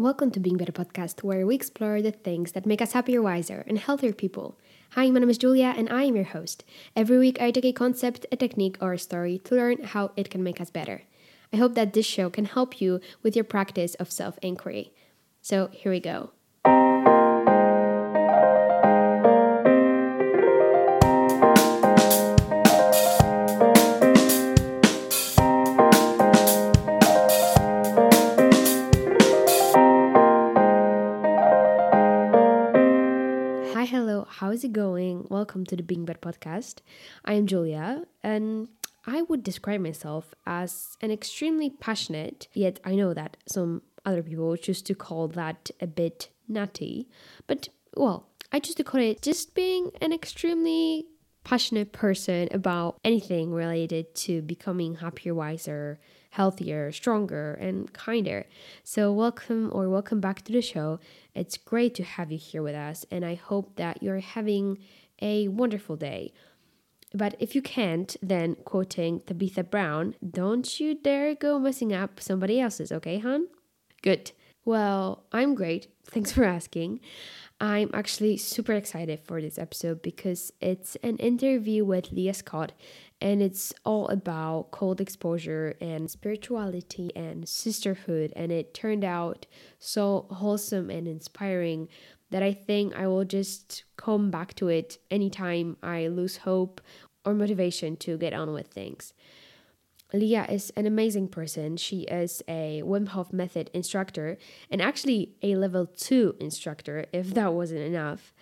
Welcome to Being Better podcast, where we explore the things that make us happier, wiser, and healthier people. Hi, my name is Julia, and I am your host. Every week, I take a concept, a technique, or a story to learn how it can make us better. I hope that this show can help you with your practice of self inquiry. So, here we go. To the Being Better podcast. I am Julia, and I would describe myself as an extremely passionate, yet I know that some other people choose to call that a bit nutty, but well, I choose to call it just being an extremely passionate person about anything related to becoming happier, wiser, healthier, stronger, and kinder. So, welcome or welcome back to the show. It's great to have you here with us, and I hope that you're having a wonderful day. But if you can't, then quoting Tabitha Brown, don't you dare go messing up somebody else's, okay, hon? Good. Well, I'm great. Thanks for asking. I'm actually super excited for this episode because it's an interview with Leah Scott and it's all about cold exposure and spirituality and sisterhood. And it turned out so wholesome and inspiring that I think I will just come back to it anytime I lose hope or motivation to get on with things. Leah is an amazing person. She is a Wim Hof Method instructor and actually a level 2 instructor, if that wasn't enough.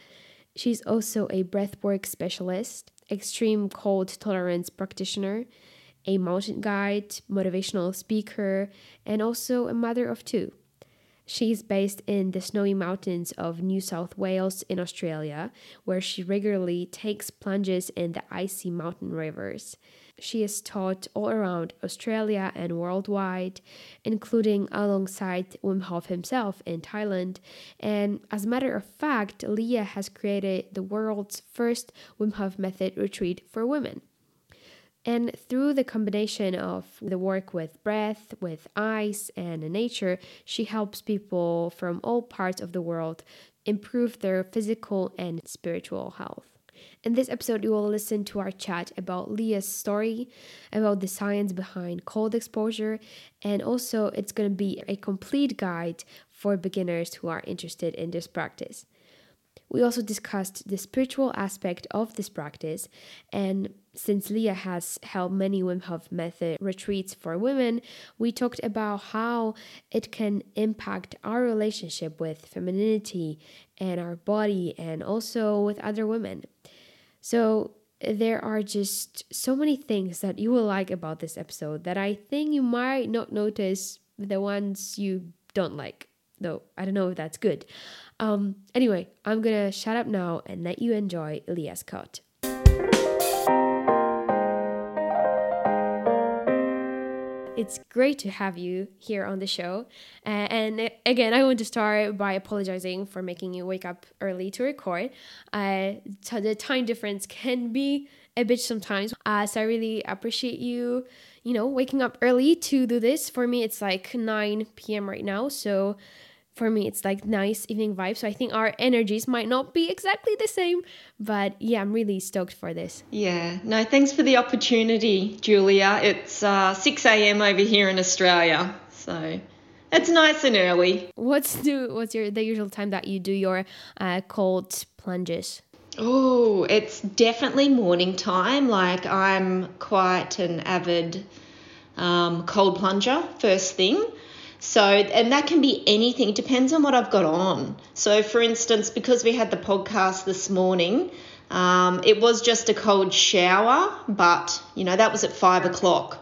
She's also a breathwork specialist, extreme cold tolerance practitioner, a mountain guide, motivational speaker, and also a mother of two. She's based in the snowy mountains of New South Wales in Australia, where she regularly takes plunges in the icy mountain rivers. She is taught all around Australia and worldwide, including alongside Wim Hof himself in Thailand. And as a matter of fact, Leah has created the world's first Wim Hof method retreat for women. And through the combination of the work with breath, with ice, and nature, she helps people from all parts of the world improve their physical and spiritual health. In this episode, you will listen to our chat about Leah's story, about the science behind cold exposure, and also it's going to be a complete guide for beginners who are interested in this practice. We also discussed the spiritual aspect of this practice, and since Leah has held many Wim Hof method retreats for women, we talked about how it can impact our relationship with femininity and our body, and also with other women. So, there are just so many things that you will like about this episode that I think you might not notice the ones you don't like, though I don't know if that's good. Um, anyway, I'm gonna shut up now and let you enjoy Leah Scott. It's great to have you here on the show. Uh, and again, I want to start by apologizing for making you wake up early to record. Uh, the time difference can be a bitch sometimes. Uh, so I really appreciate you, you know, waking up early to do this. For me, it's like 9 p.m. right now. So for me it's like nice evening vibe so i think our energies might not be exactly the same but yeah i'm really stoked for this. Yeah. No thanks for the opportunity julia. It's uh, 6 a.m over here in australia so it's nice and early. What's the what's your the usual time that you do your uh, cold plunges? Oh it's definitely morning time. Like i'm quite an avid um, cold plunger first thing so, and that can be anything, it depends on what I've got on. So, for instance, because we had the podcast this morning, um, it was just a cold shower, but you know, that was at five o'clock.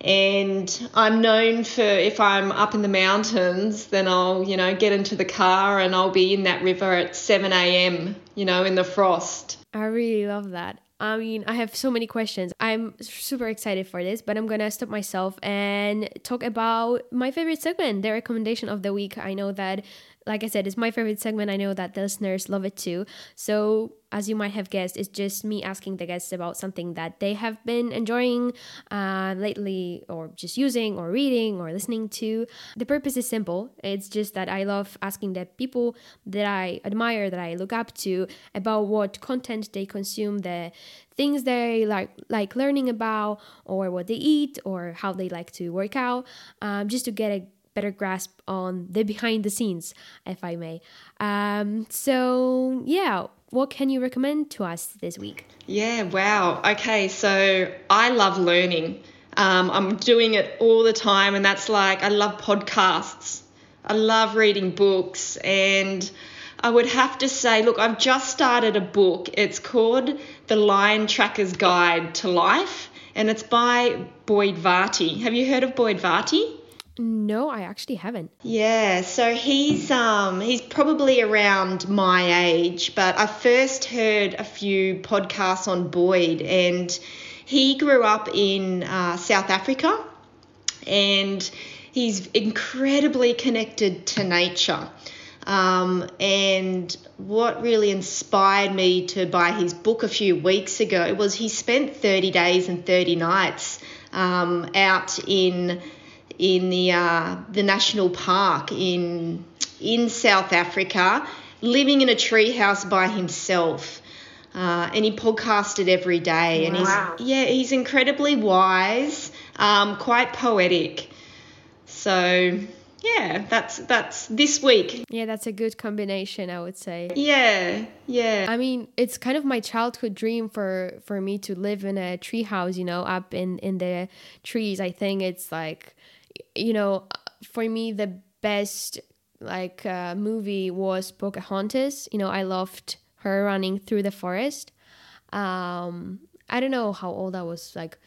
And I'm known for if I'm up in the mountains, then I'll, you know, get into the car and I'll be in that river at 7 a.m., you know, in the frost. I really love that. I mean, I have so many questions. I'm super excited for this, but I'm gonna stop myself and talk about my favorite segment, the recommendation of the week. I know that like I said, it's my favorite segment. I know that the listeners love it too. So, as you might have guessed, it's just me asking the guests about something that they have been enjoying uh, lately, or just using, or reading, or listening to. The purpose is simple. It's just that I love asking the people that I admire, that I look up to, about what content they consume, the things they like like learning about, or what they eat, or how they like to work out, um, just to get a better grasp on the behind the scenes, if I may. Um, so, yeah, what can you recommend to us this week? Yeah, wow. Okay, so I love learning. Um, I'm doing it all the time, and that's like I love podcasts. I love reading books, and I would have to say, look, I've just started a book. It's called The Lion Tracker's Guide to Life, and it's by Boyd Varty. Have you heard of Boyd Varty? No, I actually haven't. Yeah, so he's um he's probably around my age, but I first heard a few podcasts on Boyd, and he grew up in uh, South Africa, and he's incredibly connected to nature. Um, and what really inspired me to buy his book a few weeks ago was he spent 30 days and 30 nights um, out in in the uh, the national park in in South Africa, living in a treehouse by himself. Uh, and he podcasted every day, and wow. he's yeah, he's incredibly wise, um, quite poetic. So yeah, that's that's this week. Yeah, that's a good combination, I would say. Yeah, yeah. I mean, it's kind of my childhood dream for for me to live in a tree house, you know, up in in the trees. I think it's like you know, for me, the best like uh, movie was Pocahontas. You know, I loved her running through the forest. Um, I don't know how old I was, like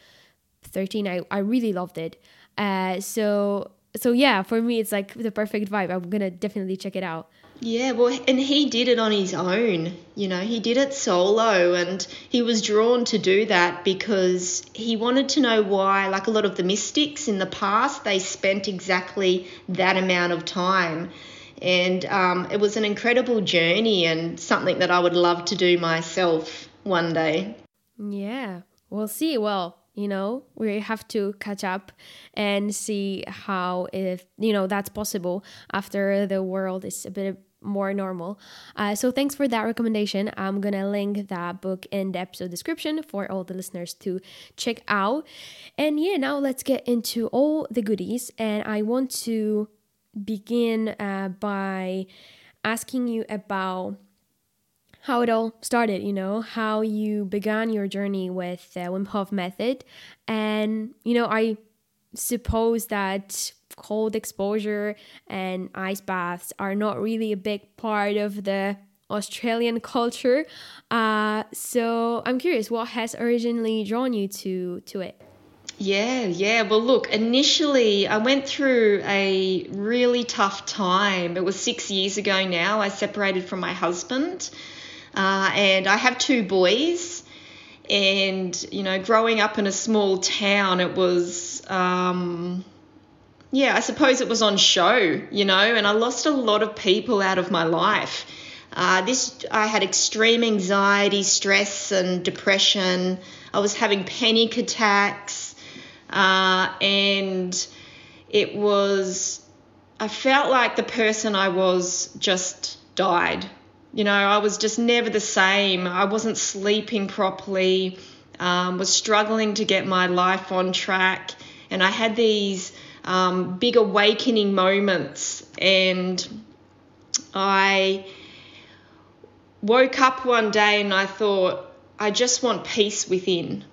13. I, I really loved it. Uh, so so yeah, for me, it's like the perfect vibe. I'm gonna definitely check it out. Yeah, well, and he did it on his own. You know, he did it solo, and he was drawn to do that because he wanted to know why, like a lot of the mystics in the past, they spent exactly that amount of time. And um, it was an incredible journey and something that I would love to do myself one day. Yeah, we'll see. Well, you know we have to catch up and see how if you know that's possible after the world is a bit more normal. Uh, so thanks for that recommendation. I'm gonna link that book in the episode description for all the listeners to check out. And yeah, now let's get into all the goodies. And I want to begin uh, by asking you about how it all started, you know, how you began your journey with the Wim Hof method. And, you know, I suppose that cold exposure and ice baths are not really a big part of the Australian culture. Uh, so I'm curious, what has originally drawn you to to it? Yeah, yeah. Well, look, initially I went through a really tough time. It was six years ago now. I separated from my husband, uh, and I have two boys. And you know, growing up in a small town, it was. Um, yeah, I suppose it was on show, you know, and I lost a lot of people out of my life. Uh, this I had extreme anxiety, stress, and depression. I was having panic attacks, uh, and it was. I felt like the person I was just died. You know, I was just never the same. I wasn't sleeping properly. Um, was struggling to get my life on track, and I had these um, big awakening moments. And I woke up one day and I thought, I just want peace within.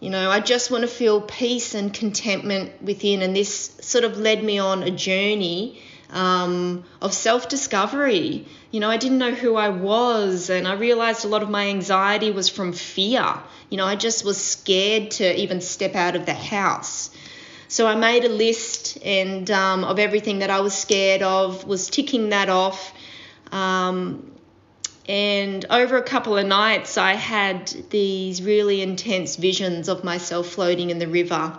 You know, I just want to feel peace and contentment within. And this sort of led me on a journey um, of self discovery. You know, I didn't know who I was, and I realized a lot of my anxiety was from fear. You know, I just was scared to even step out of the house. So I made a list and um, of everything that I was scared of, was ticking that off. Um, And over a couple of nights, I had these really intense visions of myself floating in the river.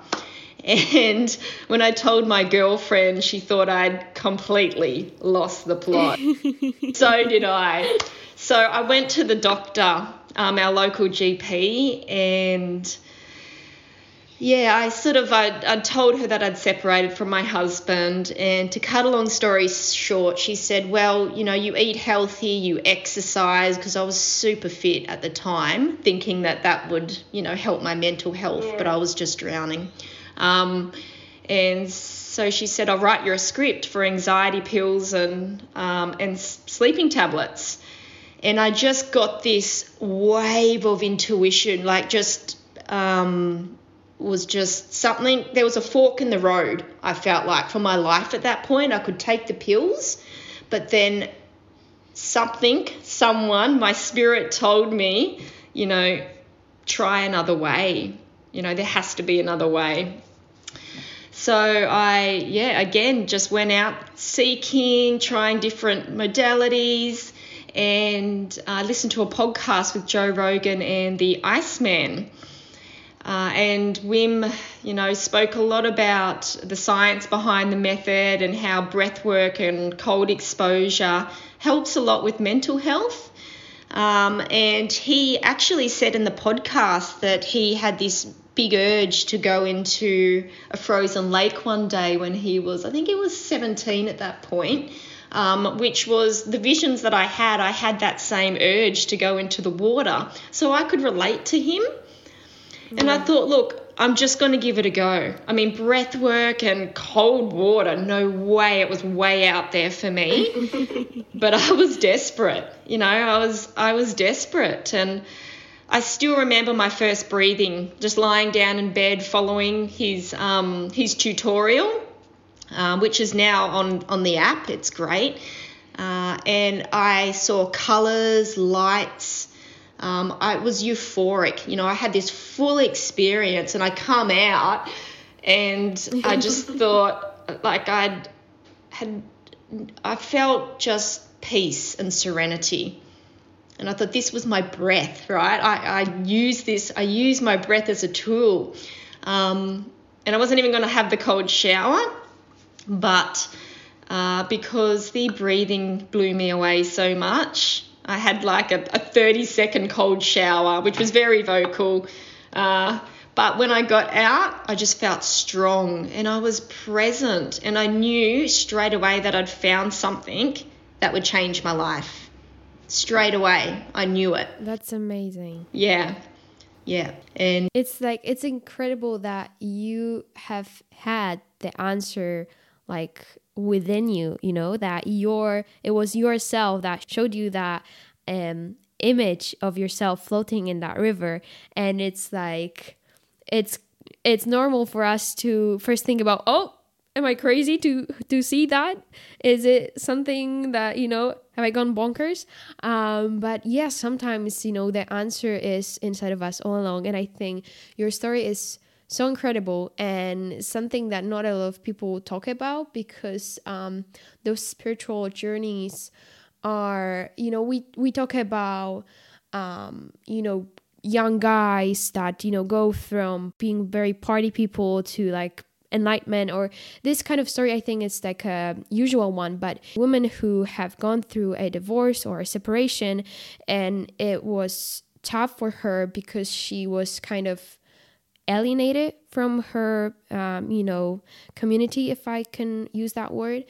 And when I told my girlfriend, she thought I'd completely lost the plot. so did I. So I went to the doctor, um, our local GP, and yeah, I sort of I I told her that I'd separated from my husband, and to cut a long story short, she said, "Well, you know, you eat healthy, you exercise," because I was super fit at the time, thinking that that would you know help my mental health, yeah. but I was just drowning. Um, and so she said, "I'll write you a script for anxiety pills and um, and sleeping tablets." And I just got this wave of intuition, like just um, was just something there was a fork in the road i felt like for my life at that point. I could take the pills but then something someone my spirit told me you know try another way. You know there has to be another way so i yeah again just went out seeking trying different modalities and uh, listened to a podcast with joe rogan and the iceman uh, and Wim, you know, spoke a lot about the science behind the method and how breath work and cold exposure helps a lot with mental health. Um, and he actually said in the podcast that he had this big urge to go into a frozen lake one day when he was, I think he was 17 at that point. Um, which was the visions that I had. I had that same urge to go into the water. So I could relate to him. And I thought, look, I'm just going to give it a go. I mean, breath work and cold water, no way. It was way out there for me. but I was desperate. You know, I was I was desperate and I still remember my first breathing, just lying down in bed following his um, his tutorial, uh, which is now on on the app. It's great, uh, and I saw colors, lights, um, I was euphoric. You know, I had this full experience, and I come out, and I just thought like I'd had, I felt just peace and serenity. And I thought this was my breath, right? I, I use this, I use my breath as a tool. Um, and I wasn't even going to have the cold shower, but uh, because the breathing blew me away so much, I had like a, a 30 second cold shower, which was very vocal. Uh, but when I got out, I just felt strong and I was present. And I knew straight away that I'd found something that would change my life. Straight away, I knew it. That's amazing. Yeah. Yeah. And it's like, it's incredible that you have had the answer like within you you know that your it was yourself that showed you that um image of yourself floating in that river and it's like it's it's normal for us to first think about oh am i crazy to to see that is it something that you know have i gone bonkers? Um but yeah, sometimes you know the answer is inside of us all along. And i think your story is so incredible and something that not a lot of people talk about because um, those spiritual journeys are you know we we talk about um, you know young guys that you know go from being very party people to like enlightenment or this kind of story i think is like a usual one but women who have gone through a divorce or a separation and it was tough for her because she was kind of alienated from her, um, you know, community, if I can use that word.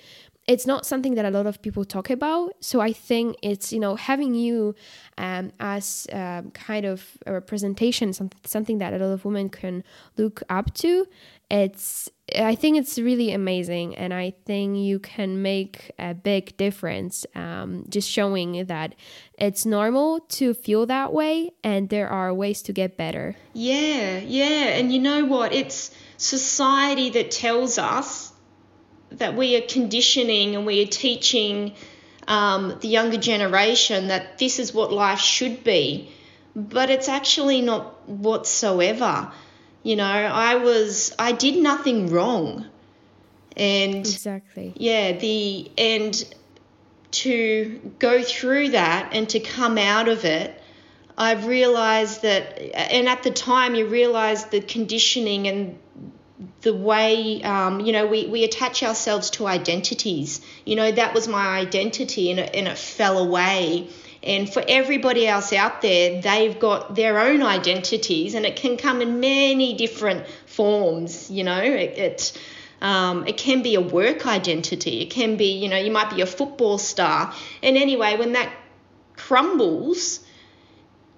It's not something that a lot of people talk about. So I think it's, you know, having you um, as um, kind of a representation, something that a lot of women can look up to. It's I think it's really amazing, and I think you can make a big difference um, just showing that it's normal to feel that way, and there are ways to get better. Yeah, yeah, and you know what? It's society that tells us that we are conditioning and we are teaching um, the younger generation that this is what life should be, but it's actually not whatsoever. You know, I was I did nothing wrong. And exactly. Yeah, the and to go through that and to come out of it, I've realized that, and at the time, you realize the conditioning and the way, um, you know, we, we attach ourselves to identities. You know, that was my identity and it, and it fell away. And for everybody else out there, they've got their own identities and it can come in many different forms. You know, it, it um, it can be a work identity. It can be, you know, you might be a football star. And anyway, when that crumbles,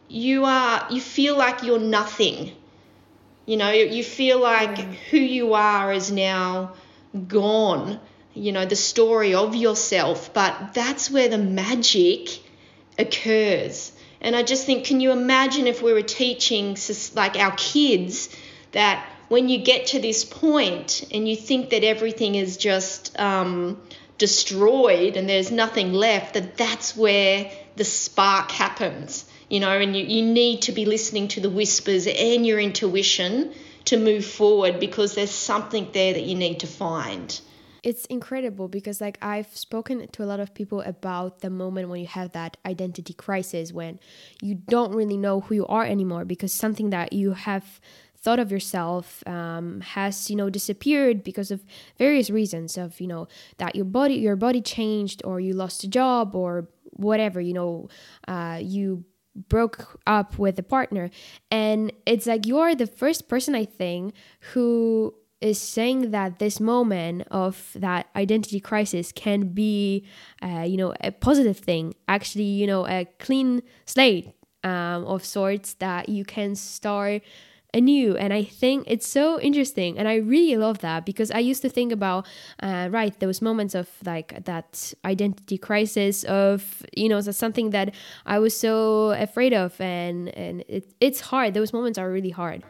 you are you feel like you're nothing. You know, you feel like who you are is now gone. You know, the story of yourself, but that's where the magic occurs. And I just think, can you imagine if we were teaching like our kids that when you get to this point and you think that everything is just um, destroyed and there's nothing left, that that's where the spark happens, you know, and you, you need to be listening to the whispers and your intuition to move forward because there's something there that you need to find. It's incredible because, like, I've spoken to a lot of people about the moment when you have that identity crisis when you don't really know who you are anymore because something that you have thought of yourself um, has you know disappeared because of various reasons of you know that your body your body changed or you lost a job or whatever you know uh, you broke up with a partner. And it's like you're the first person i think who is saying that this moment of that identity crisis can be uh, you know a positive thing actually you know a clean slate um, of sorts that you can start anew. And i think it's so interesting and i really love that because i used to think about uh, right those moments of like that identity crisis of you know something that i was so afraid of and and it, it's hard. Those moments are really hard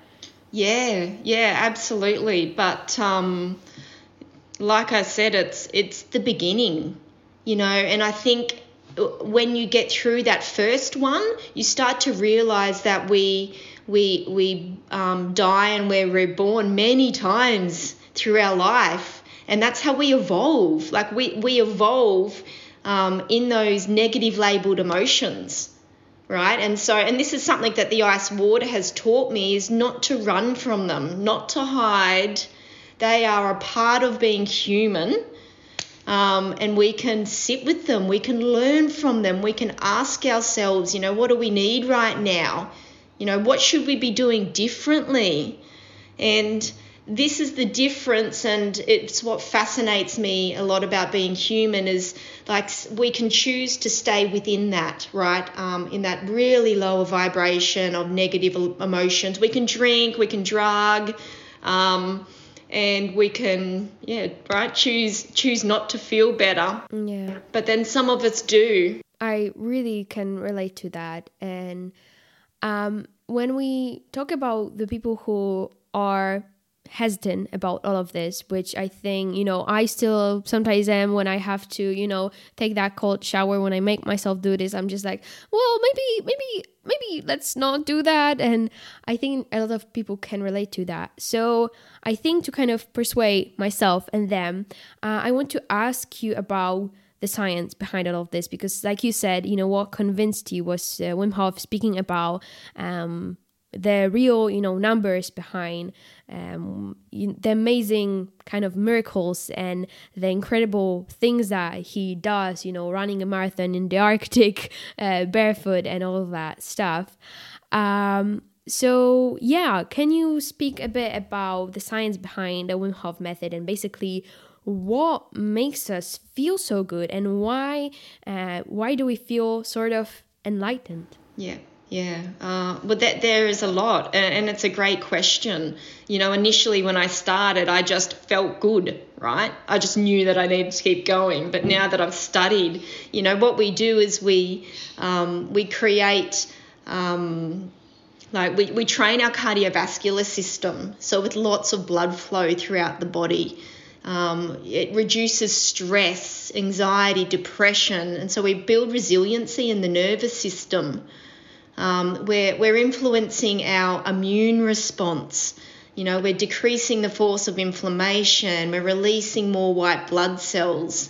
yeah yeah absolutely. But um like i said it's it's the beginning you know and i think when you get through that first one you start to realize that we we we um, die and we're reborn many times through our life, and that's how we evolve. Like we we evolve um, in those negative labeled emotions right? And so and this is something that the ice water has taught me is not to run from them not to hide. They are a part of being human um, and we can sit with them. We can learn from them. We can ask ourselves you know what do we need right now? You know, what should we be doing differently? And this is the difference and it's what fascinates me a lot about being human is like we can choose to stay within that right? Um, in that really lower vibration of negative emotions. We can drink we can drug um, and we can yeah right choose choose not to feel better. Yeah. But then some of us do. I really can relate to that and um, when we talk about the people who are hesitant about all of this, which I think, you know, I still sometimes am when I have to, you know, take that cold shower when I make myself do this. I'm just like, well, maybe, maybe, maybe let's not do that. And I think a lot of people can relate to that. So I think to kind of persuade myself and them, uh, I want to ask you about the science behind all of this because like you said you know what convinced you was uh, wim hof speaking about um, the real you know numbers behind um, the amazing kind of miracles and the incredible things that he does you know running a marathon in the arctic uh, barefoot and all that stuff. Um, so yeah can you speak a bit about the science behind the wim hof method and basically what makes us feel so good and why uh, why do we feel sort of enlightened? Yeah yeah uh, but that there is a lot and, it's a great question. You know initially when i started i just felt good right? I just knew that i needed to keep going. But now that i've studied you know what we do is we um, we create um, like we, we train our cardiovascular system so with lots of blood flow throughout the body. Um, it reduces stress, anxiety, depression, and so we build resiliency in the nervous system. Um, we're, we're influencing our immune response. You know, we're decreasing the force of inflammation, we're releasing more white blood cells.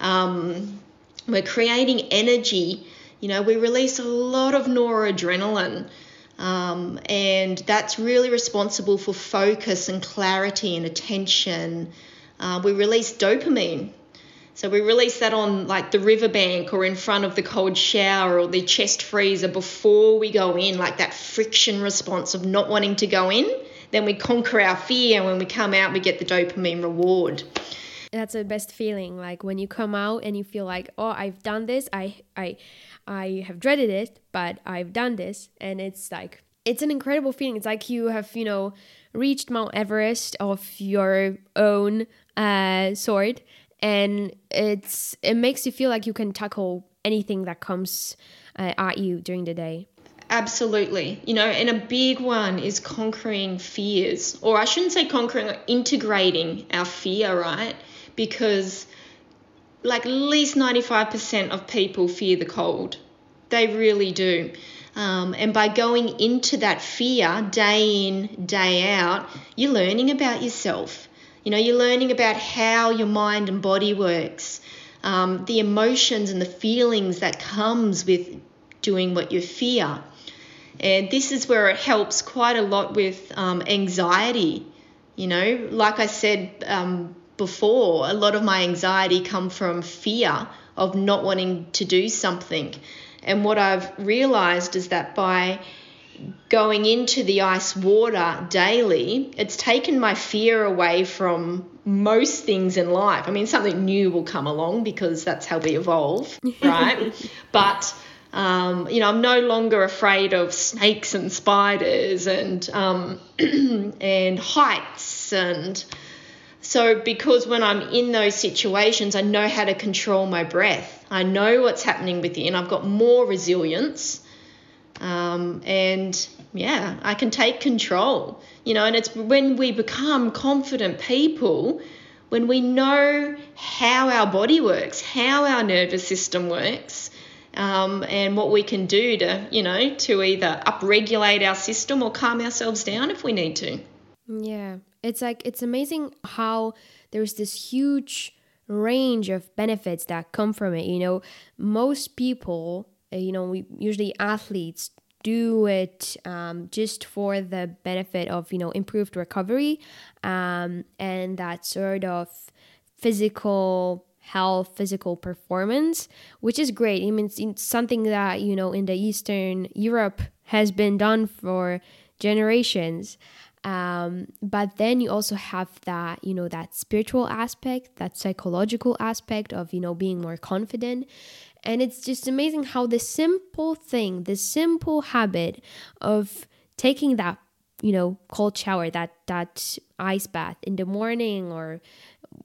Um, We're creating energy. You know, we release a lot of noradrenaline. Um, and that's really responsible for focus and clarity and attention. Uh, we release dopamine. So we release that on like the riverbank or in front of the cold shower or the chest freezer before we go in, like that friction response of not wanting to go in. Then we conquer our fear, and when we come out, we get the dopamine reward. That's the best feeling like when you come out and you feel like oh i've done this. I i i have dreaded it but i've done this. And it's like it's an incredible feeling. It's like you have you know reached mount everest of your own uh sword and it's it makes you feel like you can tackle anything that comes uh, at you during the day Absolutely. You know, and a big one is conquering fears, or I shouldn't say conquering, integrating our fear, right? because like at least 95% of people fear the cold. They really do. Um, and by going into that fear day in, day out, you're learning about yourself. You know, you're learning about how your mind and body works, um, the emotions and the feelings that comes with doing what you fear. And this is where it helps quite a lot with um, anxiety. You know, like I said um, before, a lot of my anxiety come from fear of not wanting to do something. And what I've realized is that by going into the ice water daily, it's taken my fear away from most things in life. I mean, something new will come along because that's how we evolve, right? but um, you know, I'm no longer afraid of snakes and spiders and um, and heights and so, because when I'm in those situations, I know how to control my breath. I know what's happening within. I've got more resilience. Um, and yeah, I can take control. You know, and it's when we become confident people, when we know how our body works, how our nervous system works, um, and what we can do to, you know, to either upregulate our system or calm ourselves down if we need to. Yeah, it's like it's amazing how there's this huge range of benefits that come from it. You know, most people, you know, we usually athletes do it um, just for the benefit of you know improved recovery um, and that sort of physical health physical performance which is great. I mean it's something that you know in the eastern europe has been done for generations. Um, but then you also have that you know that spiritual aspect that psychological aspect of you know being more confident and it's just amazing how the simple thing the simple habit of taking that you know cold shower that that ice bath in the morning or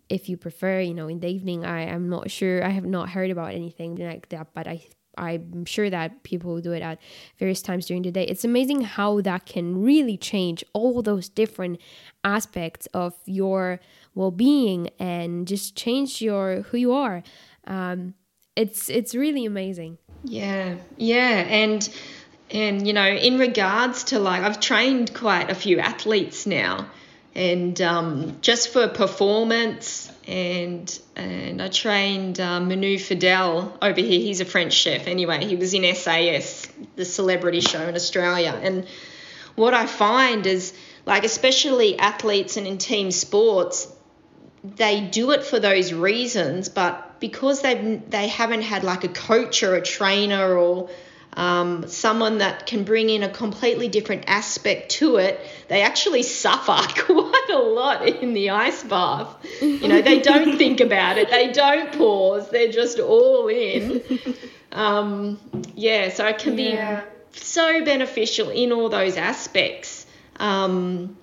if you prefer you know in the evening i am not sure i have not heard about anything like that but i I'm sure that people do it at various times during the day. It's amazing how that can really change all those different aspects of your well-being and just change your who you are. Um, it's it's really amazing. Yeah, yeah, and and you know, in regards to like, I've trained quite a few athletes now, and um, just for performance and and I trained um, Manu Feildel over here. He's a French chef. Anyway, he was in SAS, the celebrity show in Australia. And what I find is, like, especially athletes and in team sports, they do it for those reasons, but because they they haven't had like a coach or a trainer or um, someone that can bring in a completely different aspect to it, they actually suffer quite a lot in the ice bath. You know, they don't think about it, they don't pause, they're just all in. Um, yeah, so it can yeah. be so beneficial in all those aspects um,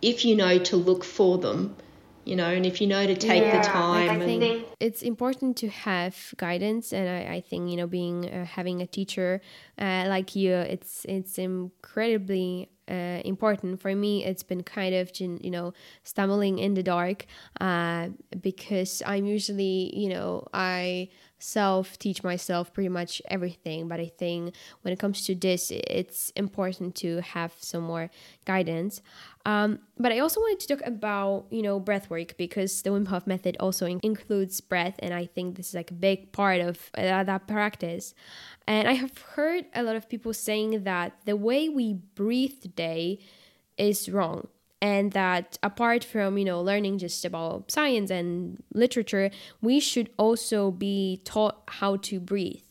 if you know to look for them you know, and if you know to take yeah, the time. I think it's important to have guidance, and I, I think you know, being uh, having a teacher uh, like you, it's it's incredibly uh, important for me. It's been kind of you know stumbling in the dark uh, because I'm usually you know I self teach myself pretty much everything but i think when it comes to this it's important to have some more guidance Um, but I also wanted to talk about, you know, breath work because the Wim Hof method also in- includes breath. And I think this is like a big part of uh, that practice. And I have heard a lot of people saying that the way we breathe today is wrong. And that apart from, you know, learning just about science and literature, we should also be taught how to breathe.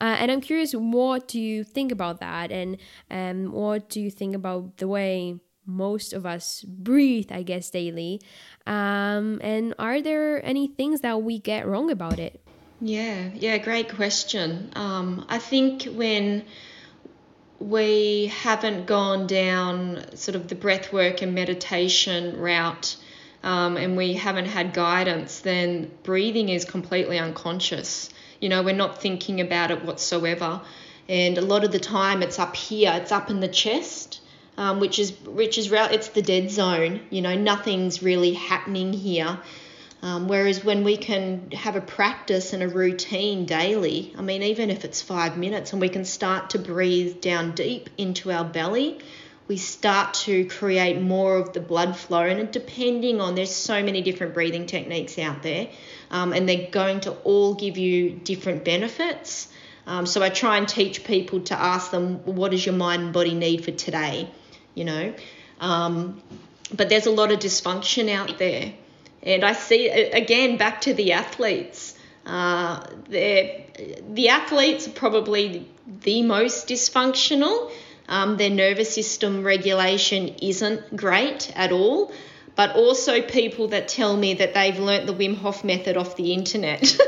Uh, and I'm curious, what do you think about that? And um, what do you think about the way most of us breathe, I guess, daily? Um, and are there any things that we get wrong about it? Yeah, yeah, great question. Um, I think when we haven't gone down sort of the breath work and meditation route um, and we haven't had guidance, then breathing is completely unconscious. You know, we're not thinking about it whatsoever. And a lot of the time it's up here, it's up in the chest, um, which is which is it's the dead zone. You know, nothing's really happening here. Um, whereas when we can have a practice and a routine daily, I mean, even if it's five minutes and we can start to breathe down deep into our belly, we start to create more of the blood flow. And depending on, there's so many different breathing techniques out there, um, and they're going to all give you different benefits. Um, so I try and teach people to ask them, what does your mind and body need for today? You know, um, but there's a lot of dysfunction out there. And I see, again, back to the athletes. Uh, the athletes are probably the most dysfunctional. Um, their nervous system regulation isn't great at all. But also people that tell me that they've learnt the Wim Hof method off the internet.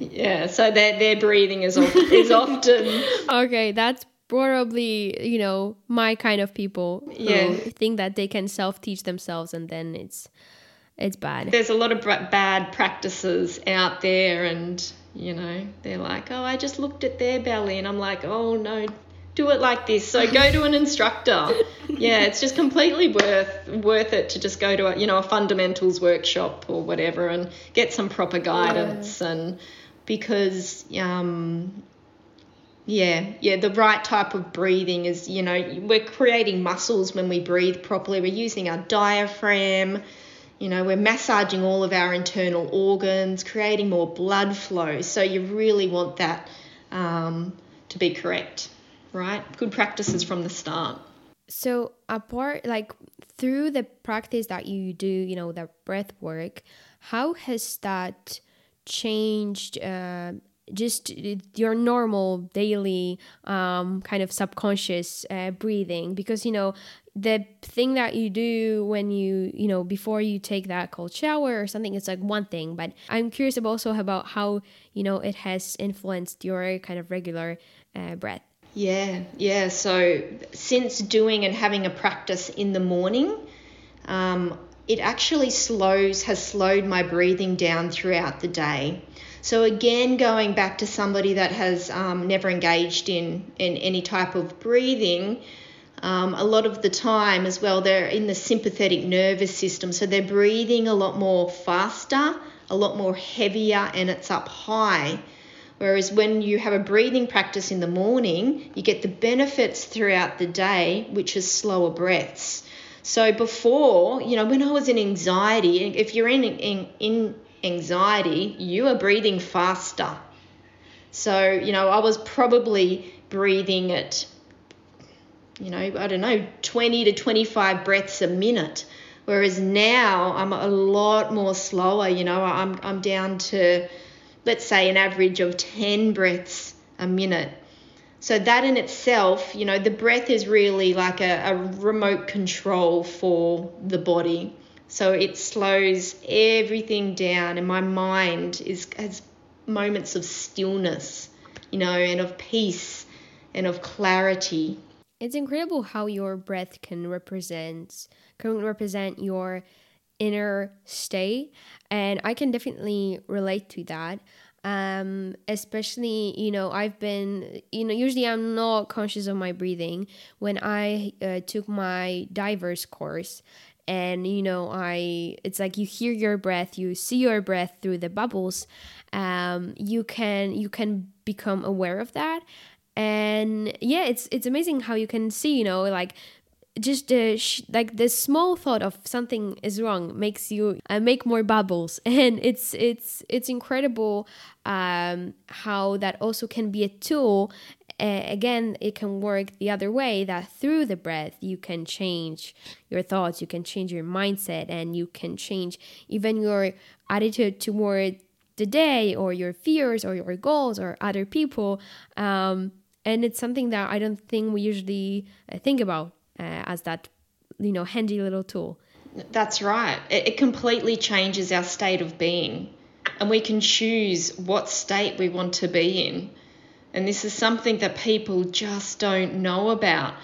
yeah, so their their breathing is often, is often okay. That's probably you know my kind of people who yeah. think that they can self teach themselves and then it's it's bad there's a lot of bad practices out there and you know they're like oh i just looked at their belly and i'm like oh no do it like this so go to an instructor yeah it's just completely worth worth it to just go to a you know a fundamentals workshop or whatever and get some proper guidance yeah. and because um yeah, yeah, the right type of breathing is, you know, we're creating muscles when we breathe properly. We're using our diaphragm, you know, we're massaging all of our internal organs, creating more blood flow. So you really want that um, to be correct, right? Good practices from the start. So, apart, like through the practice that you do, you know, the breath work, how has that changed? Uh, just your normal daily um, kind of subconscious uh, breathing. Because you know the thing that you do when you you know before you take that cold shower or something it's like one thing. But i'm curious also about how you know it has influenced your kind of regular uh, breath. Yeah yeah. So since doing and having a practice in the morning um, it actually slows has slowed my breathing down throughout the day so again, going back to somebody that has um, never engaged in, in any type of breathing, um, a lot of the time as well, they're in the sympathetic nervous system. So they're breathing a lot more faster, a lot more heavier, and it's up high. Whereas when you have a breathing practice in the morning, you get the benefits throughout the day, which is slower breaths. So before, you know, when I was in anxiety, if you're in, in, in anxiety, you are breathing faster. So, you know, I was probably breathing at, you know, I don't know, 20 to 25 breaths a minute. Whereas now I'm a lot more slower, you know, I'm, I'm down to, let's say, an average of 10 breaths a minute. So that in itself, you know, the breath is really like a, a remote control for the body. So it slows everything down, and my mind is has moments of stillness, you know, and of peace and of clarity. It's incredible how your breath can represent can represent your inner state, and I can definitely relate to that. Um, especially you know I've been you know usually I'm not conscious of my breathing when I uh, took my divers course and you know i it's like you hear your breath you see your breath through the bubbles um, you can you can become aware of that. And yeah it's it's amazing how you can see you know like just the sh- like the small thought of something is wrong makes you uh, make more bubbles. And it's it's it's incredible um, how that also can be a tool uh, again it can work the other way that through the breath you can change your thoughts you can change your mindset and you can change even your attitude toward the day or your fears or your goals or other people. Um, and it's something that i don't think we usually uh, think about uh, as that you know handy little tool. That's right. It, it completely changes our state of being and we can choose what state we want to be in and this is something that people just don't know about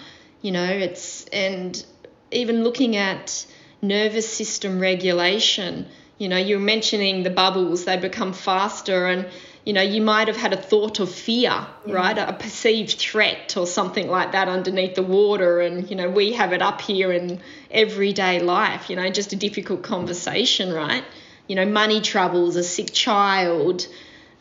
you know it's and even looking at nervous system regulation you know you're mentioning the bubbles they become faster and you know, you might have had a thought of fear, yeah. right? A perceived threat or something like that underneath the water. And, you know, we have it up here in everyday life, you know, just a difficult conversation, right? You know, money troubles, a sick child,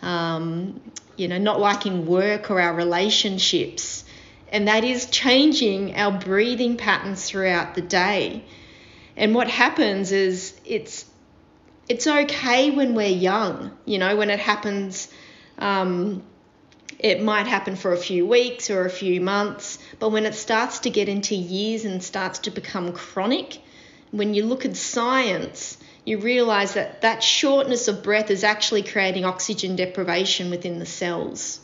um, you know, not liking work or our relationships. And that is changing our breathing patterns throughout the day. And what happens is it's it's okay when we're young, you know, when it happens. Um, it might happen for a few weeks or a few months, but when it starts to get into years and starts to become chronic, when you look at science, you realize that that shortness of breath is actually creating oxygen deprivation within the cells.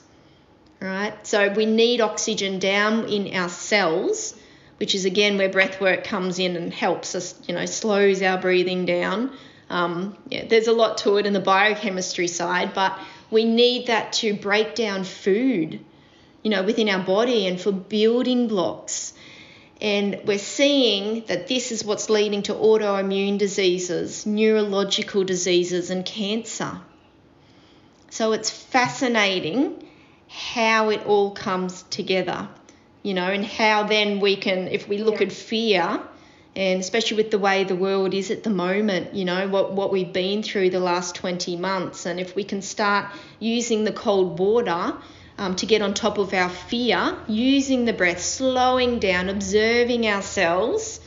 Right? So we need oxygen down in our cells, which is again where breath work comes in and helps us, you know, slows our breathing down um, yeah, there's a lot to it in the biochemistry side, but we need that to break down food, you know, within our body and for building blocks. And we're seeing that this is what's leading to autoimmune diseases, neurological diseases, and cancer. So it's fascinating how it all comes together, you know, and how then we can, if we look yeah. at fear, and especially with the way the world is at the moment, you know, what, what we've been through the last 20 months. And if we can start using the cold water um, to get on top of our fear, using the breath, slowing down, observing ourselves,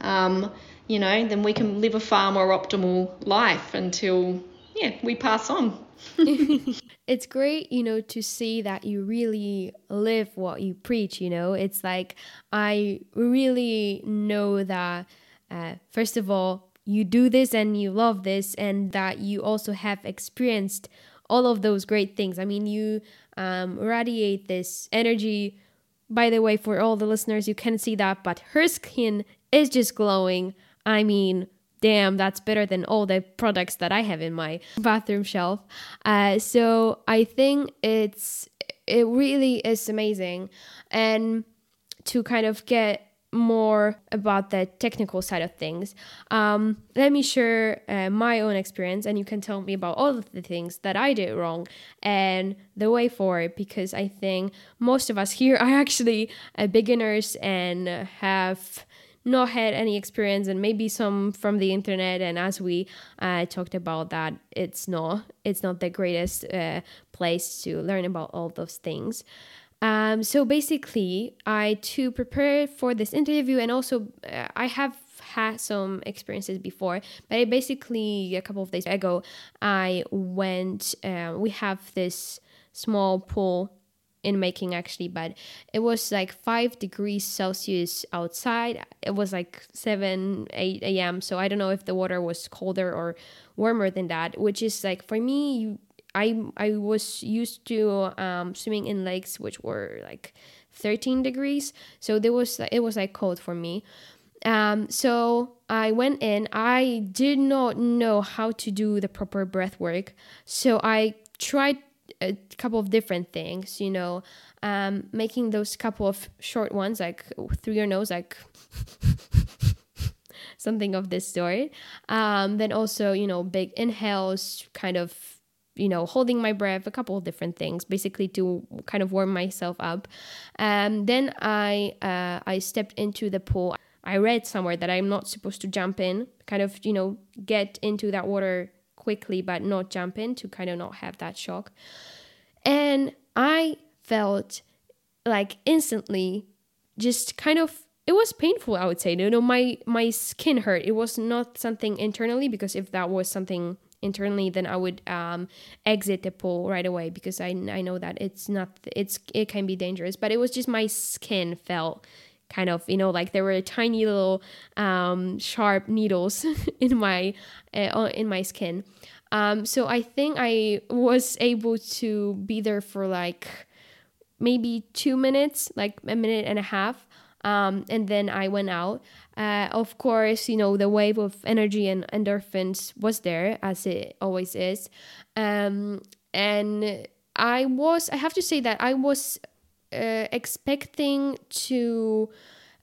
um, you know, then we can live a far more optimal life until, yeah, we pass on. it's great, you know, to see that you really live what you preach, you know. It's like I really know that, uh, first of all, you do this and you love this, and that you also have experienced all of those great things. I mean, you um, radiate this energy. By the way, for all the listeners, you can see that, but her skin is just glowing. I mean, damn, that's better than all the products that I have in my bathroom shelf. Uh, so I think it's it really is amazing, and to kind of get more about the technical side of things, um, let me share uh, my own experience, and you can tell me about all of the things that I did wrong and the way forward. Because I think most of us here are actually uh, beginners and have not had any experience and maybe some from the internet and as we uh, talked about that it's not it's not the greatest uh, place to learn about all those things um, so basically i to prepare for this interview and also uh, i have had some experiences before but I basically a couple of days ago i went uh, we have this small pool in making actually, but it was like five degrees Celsius outside. It was like 7, 8 a.m. So I don't know if the water was colder or warmer than that, which is like for me, I, I was used to um, swimming in lakes which were like 13 degrees. So there was it was like cold for me. Um, so I went in. I did not know how to do the proper breath work. So I tried a couple of different things, you know, um, making those couple of short ones like through your nose, like something of this sort. Um, then also, you know, big inhales, kind of, you know, holding my breath, a couple of different things, basically to kind of warm myself up. Um, then I uh, I stepped into the pool. I read somewhere that I'm not supposed to jump in, kind of, you know, get into that water quickly but not jump in to kind of not have that shock. And I felt like instantly just kind of it was painful i would say you know my my skin hurt it was not something internally because if that was something internally then i would um, exit the pool right away because I, I know that it's not it's it can be dangerous. But it was just my skin felt kind of you know like there were tiny little um, sharp needles in my uh, in my skin. Um, so i think i was able to be there for like maybe two minutes like a minute and a half um, and then I went out. Uh, of course, you know, the wave of energy and endorphins was there, as it always is. Um, and I was, I have to say that I was uh, expecting to.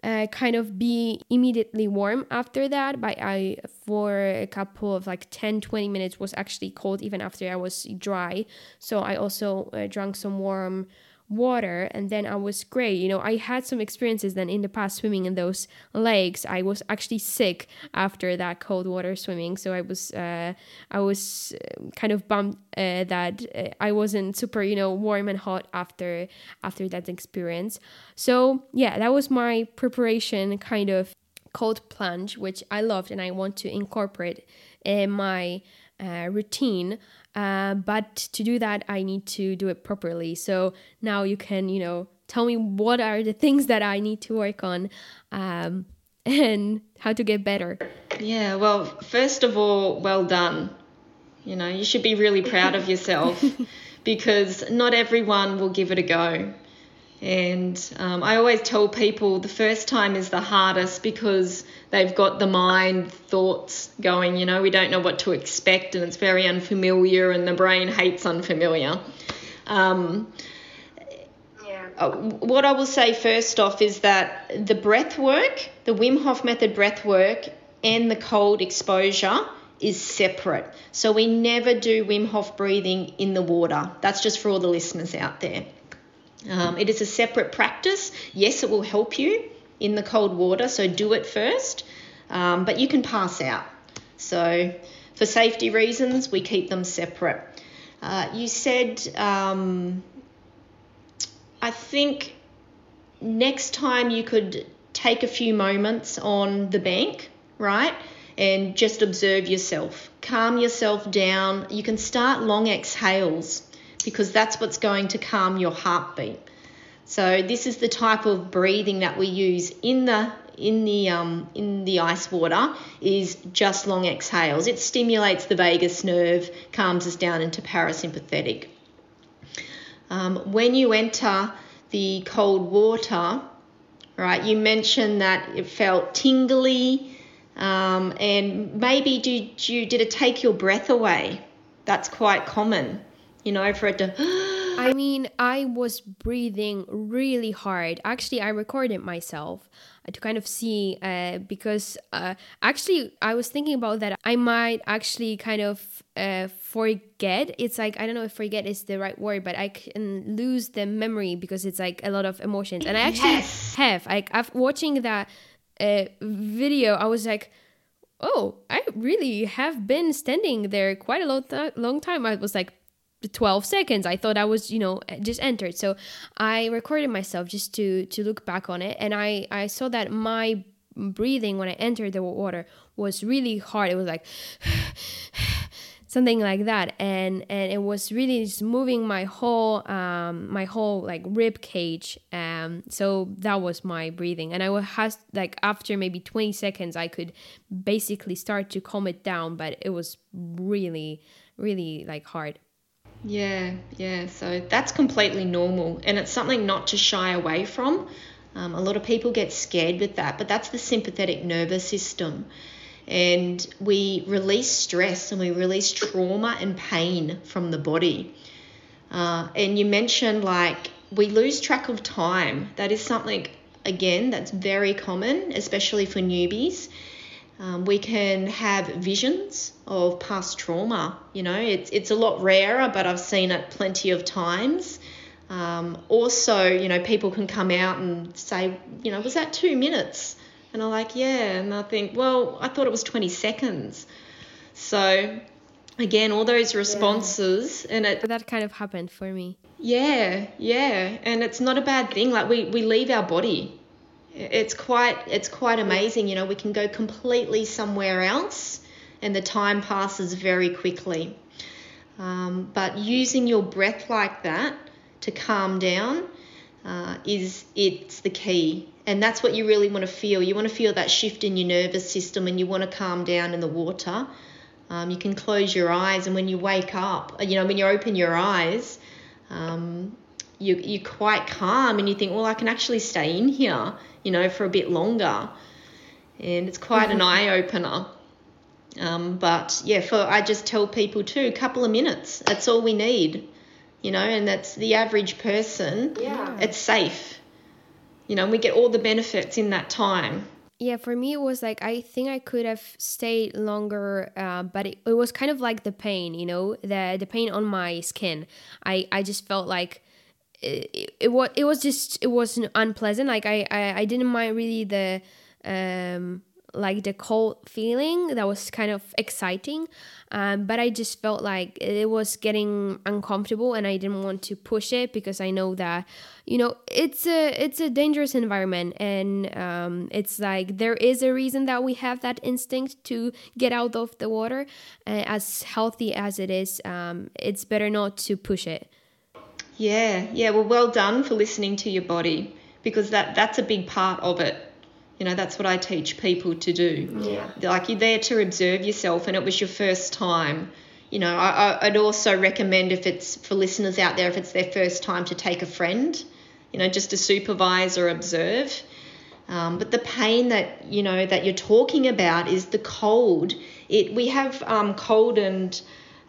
Uh, kind of be immediately warm after that but i for a couple of like 10 20 minutes was actually cold even after i was dry so i also uh, drank some warm water and then I was great. You know, I had some experiences then in the past swimming in those lakes. I was actually sick after that cold water swimming, so I was uh, I was uh, kind of bummed uh, that uh, I wasn't super, you know, warm and hot after after that experience. So, yeah, that was my preparation kind of cold plunge which I loved and I want to incorporate in my uh, routine uh, but to do that, I need to do it properly. So now you can, you know, tell me what are the things that I need to work on um, and how to get better. Yeah, well, first of all, well done. You know, you should be really proud of yourself because not everyone will give it a go. And um, I always tell people the first time is the hardest because they've got the mind thoughts going. You know, we don't know what to expect and it's very unfamiliar, and the brain hates unfamiliar. Um, yeah. Uh, what I will say first off is that the breath work, the Wim Hof method breath work, and the cold exposure is separate. So we never do Wim Hof breathing in the water. That's just for all the listeners out there. Um, it is a separate practice. Yes, it will help you in the cold water, so do it first, um, but you can pass out. So, for safety reasons, we keep them separate. Uh, you said, um, I think next time you could take a few moments on the bank, right? And just observe yourself. Calm yourself down. You can start long exhales because that's what's going to calm your heartbeat. So this is the type of breathing that we use in the in the um, in the ice water is just long exhales. It stimulates the vagus nerve, calms us down into parasympathetic. Um, when you enter the cold water, right? You mentioned that it felt tingly, um, and maybe did you did it take your breath away? That's quite common you know, for it to. I mean, I was breathing really hard. Actually, I recorded myself to kind of see uh, because uh, actually I was thinking about that. I might actually kind of uh, forget. It's like I don't know if forget is the right word, but I can lose the memory because it's like a lot of emotions. And I actually yes. have. Like after watching that uh, video, I was like oh, I really have been standing there quite a long, th- long time. I was like 12 seconds. I thought i was you know just entered. So i recorded myself just to to look back on it. And i i saw that my breathing when i entered the water was really hard. It was like something like that. And and it was really just moving my whole um my whole like rib cage. Um so that was my breathing. And i was like after maybe 20 seconds i could basically start to calm it down. But it was really really like hard yeah, yeah. So that's completely normal, and it's something not to shy away from. Um, a lot of people get scared with that, but that's the sympathetic nervous system. And we release stress and we release trauma and pain from the body. Uh, and you mentioned like we lose track of time. That is something, again, that's very common, especially for newbies. Um, we can have visions of past trauma. You know, it's, it's a lot rarer, but I've seen it plenty of times. Um, also, you know, people can come out and say, you know, was that two minutes? And I'm like, yeah. And I think, well, I thought it was 20 seconds. So, again, all those responses, yeah. and it. That kind of happened for me. Yeah, yeah. And it's not a bad thing. Like, we, we leave our body It's quite it's quite amazing. You know, we can go completely somewhere else, and the time passes very quickly. Um, but using your breath like that to calm down uh, is it's the key, and that's what you really want to feel. You want to feel that shift in your nervous system, and you want to calm down in the water. Um, you can close your eyes, and when you wake up, you know, when you open your eyes, um, you, you're quite calm and you think, well, I can actually stay in here, you know, for a bit longer. And it's quite an mm-hmm. eye opener. Um, but yeah, for I just tell people too, a couple of minutes. That's all we need, you know, and that's the average person. Yeah. It's safe, you know, and we get all the benefits in that time. Yeah, for me, it was like I think I could have stayed longer, uh, but it, it was kind of like the pain, you know, the the pain on my skin. I I just felt like it, it, was it was just it was unpleasant. Like I, I I didn't mind really the um like the cold feeling that was kind of exciting. Um, but i just felt like it was getting uncomfortable and i didn't want to push it because i know that you know it's a it's a dangerous environment. And um, it's like there is a reason that we have that instinct to get out of the water uh, as healthy as it is. Um, it's better not to push it yeah, yeah. Well, well done for listening to your body because that that's a big part of it. You know, that's what I teach people to do. Yeah. Like you're there to observe yourself, and it was your first time. You know, I, I'd also recommend if it's for listeners out there, if it's their first time to take a friend, you know, just to supervise or observe. Um, but the pain that you know that you're talking about is the cold. It we have um, cold and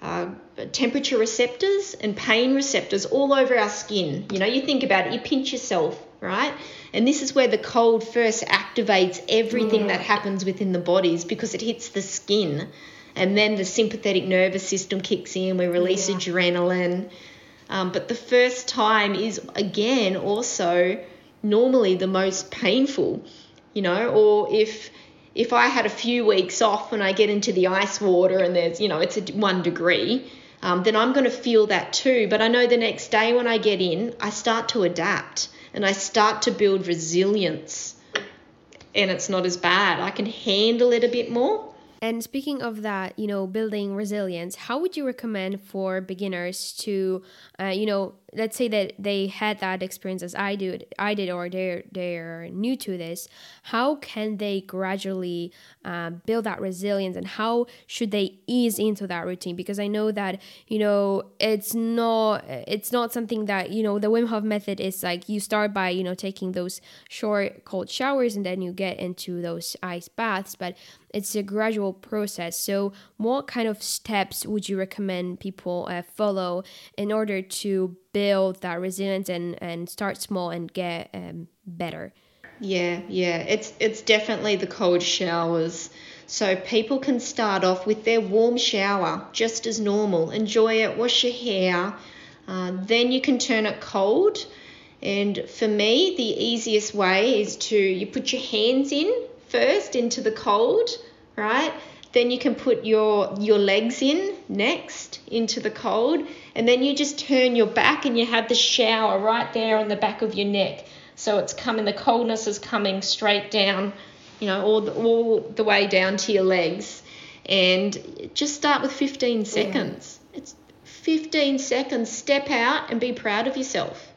uh, temperature receptors and pain receptors all over our skin. You know, you think about it, you pinch yourself, right? And this is where the cold first activates everything that happens within the bodies because it hits the skin. And then the sympathetic nervous system kicks in, we release yeah. adrenaline. Um, but the first time is, again, also normally the most painful, you know, or if if I had a few weeks off and I get into the ice water and there's, you know, it's a one degree, um, then I'm going to feel that too. But I know the next day when I get in, I start to adapt and I start to build resilience. And it's not as bad. I can handle it a bit more. And speaking of that, you know, building resilience, how would you recommend for beginners to, uh, you know, let's say that they had that experience as I did, I did, or they're they're new to this. How can they gradually uh, build that resilience, and how should they ease into that routine? Because I know that you know it's not it's not something that you know the Wim Hof method is like you start by you know taking those short cold showers and then you get into those ice baths, but it's a gradual process. So, what kind of steps would you recommend people uh, follow in order to build that resilience and, and start small and get um, better? Yeah, yeah, it's it's definitely the cold showers. So people can start off with their warm shower, just as normal. Enjoy it, wash your hair. Uh, then you can turn it cold. And for me, the easiest way is to you put your hands in first into the cold, right? Then you can put your your legs in next into the cold, and then you just turn your back and you have the shower right there on the back of your neck. So it's coming, the coldness is coming straight down, you know, all the, all the way down to your legs. And just start with 15 seconds. Yeah. It's 15 seconds. Step out and be proud of yourself,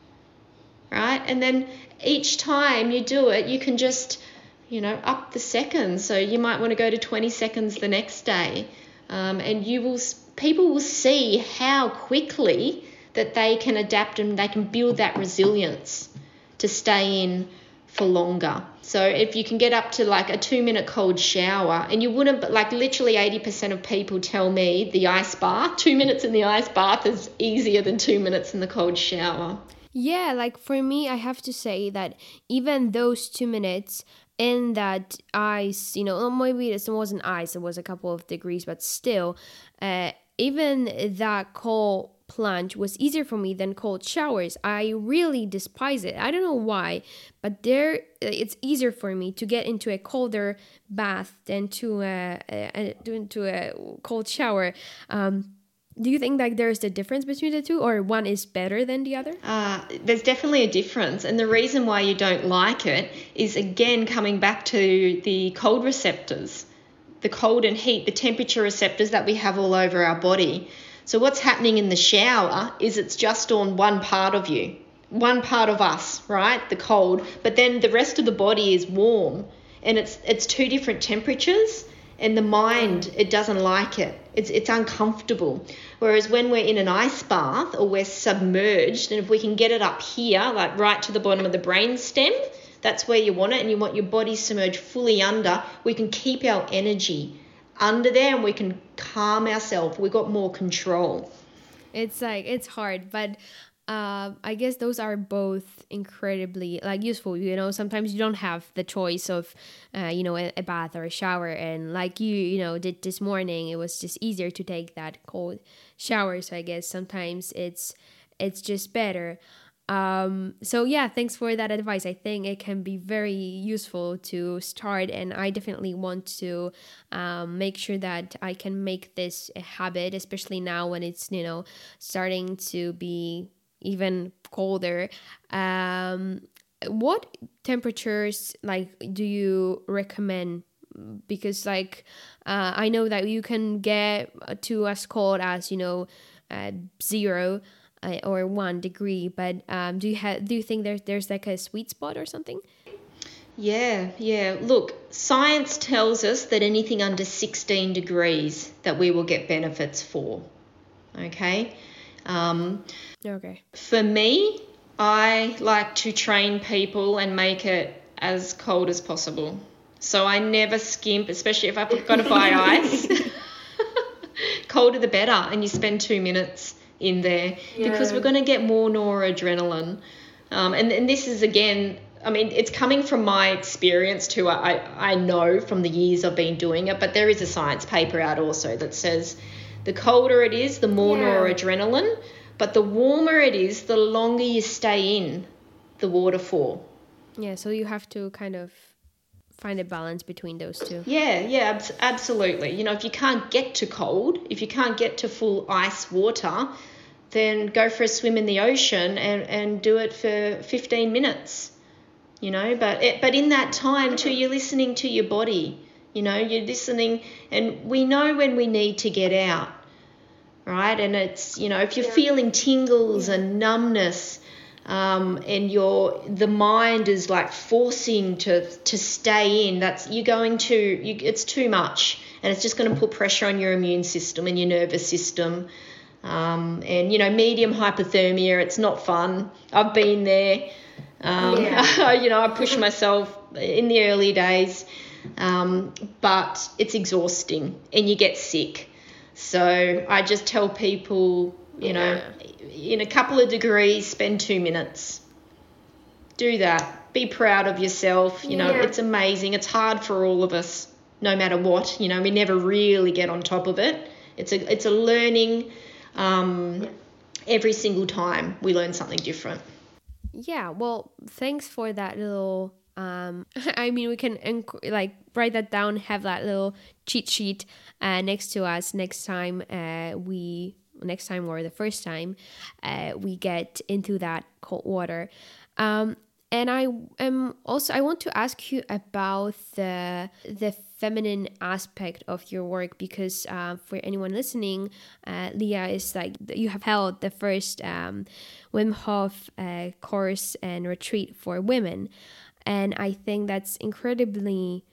right? And then each time you do it, you can just you know, up the seconds. So you might want to go to 20 seconds the next day. Um, and you will, people will see how quickly that they can adapt and they can build that resilience to stay in for longer. So if you can get up to like a two minute cold shower, and you wouldn't, but like literally 80% of people tell me the ice bath, two minutes in the ice bath is easier than two minutes in the cold shower. Yeah, like for me, I have to say that even those two minutes in that ice, you know, maybe it wasn't ice, it was a couple of degrees, but still, uh, even that cold plunge was easier for me than cold showers. I really despise it. I don't know why, but there it's easier for me to get into a colder bath than to a, a, into a cold shower. Um, do you think like there's a difference between the two or one is better than the other uh, there's definitely a difference and the reason why you don't like it is again coming back to the cold receptors the cold and heat the temperature receptors that we have all over our body. So what's happening in the shower is it's just on one part of you one part of us right? The cold. But then the rest of the body is warm and it's it's two different temperatures and the mind it doesn't like it. It's it's uncomfortable. Whereas when we're in an ice bath or we're submerged and if we can get it up here like right to the bottom of the brain stem that's where you want it and you want your body submerged fully under we can keep our energy under there and we can calm ourselves we've got more control it's like it's hard but uh, I guess those are both incredibly like useful. You know, sometimes you don't have the choice of, uh, you know, a, a, bath or a shower, and like you, you know, did this morning, it was just easier to take that cold shower. So I guess sometimes it's it's just better. Um, so yeah, thanks for that advice. I think it can be very useful to start, and I definitely want to um, make sure that I can make this a habit, especially now when it's you know starting to be even colder. Um, what temperatures like do you recommend? Because like uh, I know that you can get to as cold as you know uh, zero uh, or one degree, but um, do you have do you think there's there's like a sweet spot or something? Yeah, yeah. Look, science tells us that anything under 16 degrees that we will get benefits for. Okay? Um, okay. For me, I like to train people and make it as cold as possible. So I never skimp, especially if I've got to buy ice. Colder the better, and you spend two minutes in there yeah. because we're going to get more noradrenaline. Um, and, and this is again, I mean, it's coming from my experience too. I, I know from the years I've been doing it, but there is a science paper out also that says the colder it is, the more yeah. noradrenaline, but the warmer it is, the longer you stay in the water for. Yeah, so you have to kind of find a balance between those two. Yeah, yeah, ab- absolutely. You know, if you can't get to cold, if you can't get to full ice water, then go for a swim in the ocean and, and do it for 15 minutes. You know, but it, but in that time too, you're listening to your body. You know, you're listening, and we know when we need to get out, right? And it's, you know, if you're yeah. feeling tingles yeah. and numbness, um, and your the mind is like forcing to to stay in, that's you're going to, you, it's too much, and it's just going to put pressure on your immune system and your nervous system. Um, and you know, medium hypothermia, it's not fun. I've been there. Um, yeah. you know, I push myself in the early days um, but it's exhausting and you get sick. So I just tell people, you know, in a couple of degrees, spend two minutes. Do that. Be proud of yourself. You know, yeah. it's amazing. It's hard for all of us, no matter what. You know, we never really get on top of it. It's a it's a learning. Um, every single time we learn something different. Yeah. Well, thanks for that little um, I mean, we can enc- like write that down, have that little cheat sheet uh, next to us next time uh, we next time or the first time uh, we get into that cold water. Um, and I am also I want to ask you about the the feminine aspect of your work because uh, for anyone listening, uh, Leah is like you have held the first um, Wim Hof uh, course and retreat for women. And I think that's incredibly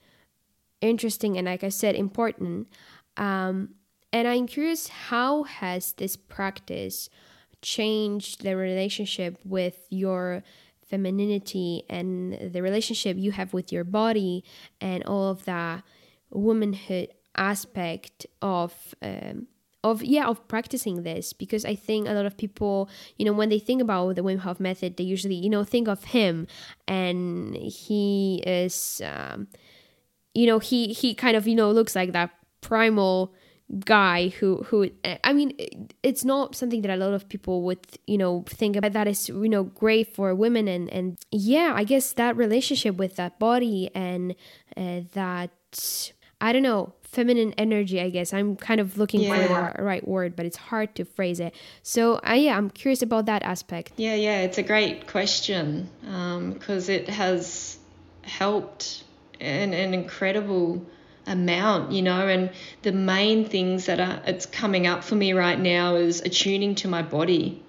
interesting and, like I said, important. Um, and I'm curious how has this practice changed the relationship with your femininity and the relationship you have with your body and all of that womanhood aspect of um, of yeah of practicing this. Because I think a lot of people you know when they think about the Wim Hof method they usually you know think of him and he is um, you know he he kind of you know looks like that primal guy who who I mean it's not something that a lot of people would you know think about that is you know great for women and and yeah I guess that relationship with that body and uh, that I don't know feminine energy i guess. I'm kind of looking Yeah. for the right word but it's hard to phrase it. So uh, yeah i'm curious about that aspect. Yeah, yeah, it's a great question um, because it has helped an, an incredible amount, you know. And the main things that are it's coming up for me right now is attuning to my body.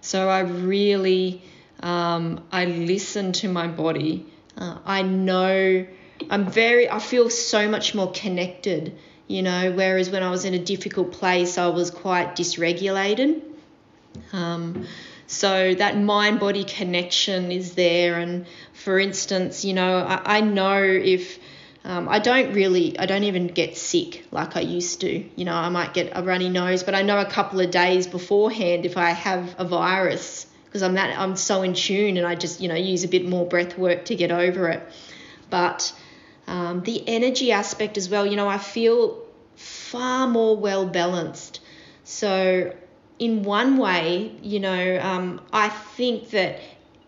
So I really um, I listen to my body. Uh, I know I'm very I feel so much more connected, you know. Whereas when I was in a difficult place, I was quite dysregulated. Um, so that mind body connection is there. And for instance, you know, I, I know if um, I don't really, I don't even get sick like I used to. You know, I might get a runny nose, but I know a couple of days beforehand if I have a virus because I'm that I'm so in tune and I just you know use a bit more breath work to get over it. But um, the energy aspect as well, you know, I feel far more well balanced. So in one way, you know, um, I think that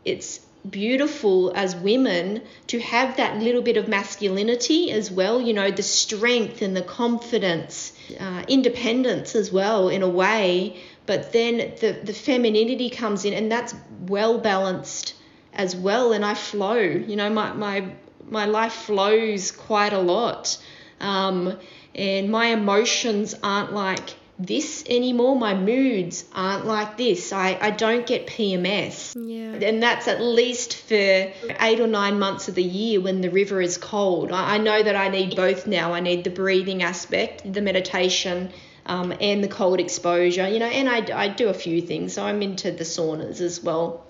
it's beautiful as women to have that little bit of masculinity as well, you know, the strength and the confidence, uh, independence as well, in a way. But then the, the femininity comes in, and that's well balanced as well. And I flow, you know, my, my, my life flows quite a lot. Um, and my emotions aren't like this anymore. My moods aren't like this. I, I don't get PMS. yeah And that's at least for eight or nine months of the year when the river is cold. I, I know that I need both now. I need the breathing aspect, the meditation, um, and the cold exposure, you know, and I, I do a few things. So I'm into the saunas as well.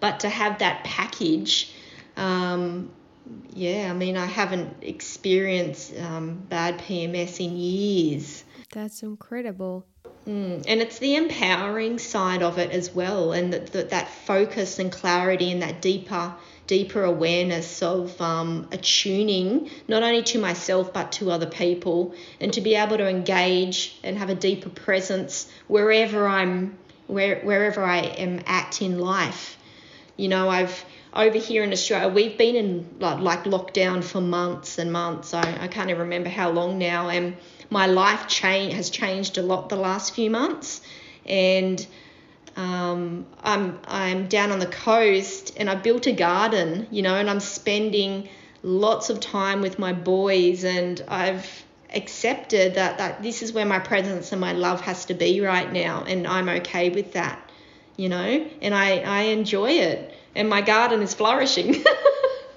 But to have that package, um, yeah, I mean, I haven't experienced um, bad PMS in years. That's incredible Mm, and it's the empowering side of it as well, and that that that focus and clarity and that deeper deeper awareness of um, attuning not only to myself but to other people, and to be able to engage and have a deeper presence wherever I'm where wherever I am at in life. You know, I've over here in Australia, we've been in like, like lockdown for months and months. I, I can't even remember how long now, and my life change has changed a lot the last few months, and um, I'm I'm down on the coast and I built a garden, you know, and I'm spending lots of time with my boys, and I've accepted that that this is where my presence and my love has to be right now, and I'm okay with that, you know, and I I enjoy it, and my garden is flourishing.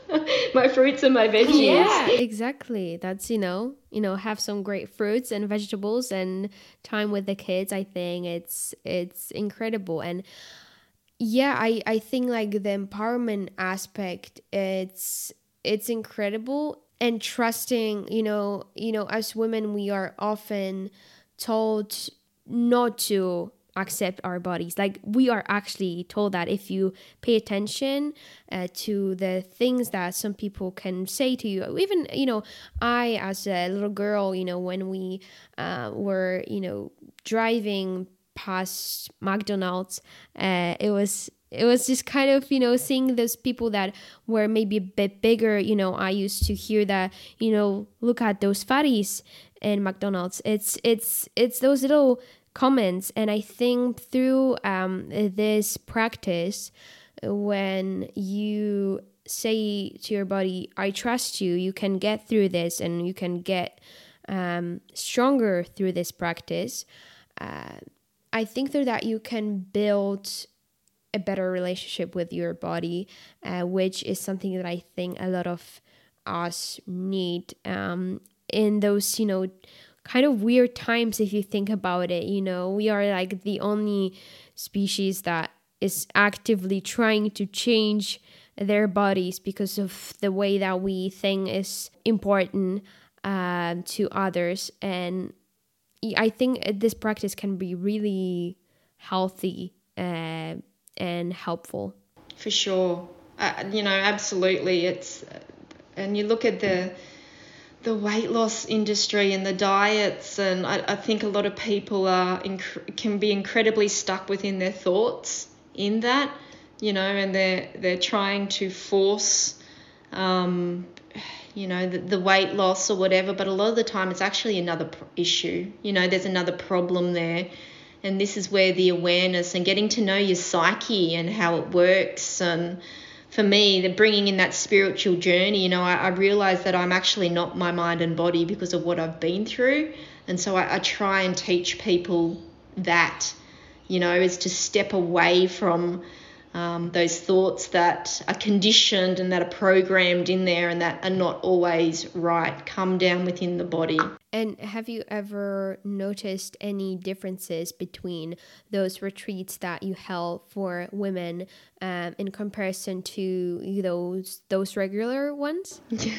my fruits and my veggies. yeah. Exactly. That's you know you know have some great fruits and vegetables and time with the kids i think it's it's incredible. And yeah i i think like the empowerment aspect it's it's incredible. And trusting you know you know as women we are often told not to accept our bodies. Like we are actually told that if you pay attention uh, to the things that some people can say to you. Even you know i as a little girl you know when we uh, were you know driving past mcdonald's uh, it was it was just kind of you know seeing those people that were maybe a bit bigger you know i used to hear that you know look at those fatties in mcdonald's. It's it's it's those little comments. And i think through um, this practice when you say to your body i trust you you can get through this and you can get um, stronger through this practice. Uh, i think through that you can build a better relationship with your body uh, which is something that i think a lot of us need um, in those you know kind of weird times if you think about it you know we are like the only species that is actively trying to change their bodies because of the way that we think is important uh, to others and i think this practice can be really healthy uh, and helpful For sure. Uh, you know, absolutely. It's and you look at the the weight loss industry and the diets, and I, I think a lot of people are inc- can be incredibly stuck within their thoughts in that, you know, and they're they're trying to force, um, you know, the, the weight loss or whatever, but a lot of the time it's actually another issue. You know, there's another problem there. And this is where the awareness and getting to know your psyche and how it works and for me, the bringing in that spiritual journey, you know, I, I realize that I'm actually not my mind and body because of what I've been through. And so I, I try and teach people that, you know, is to step away from um, those thoughts that are conditioned and that are programmed in there and that are not always right come down within the body. And have you ever noticed any differences between those retreats that you held for women um, in comparison to those those regular ones? Yeah,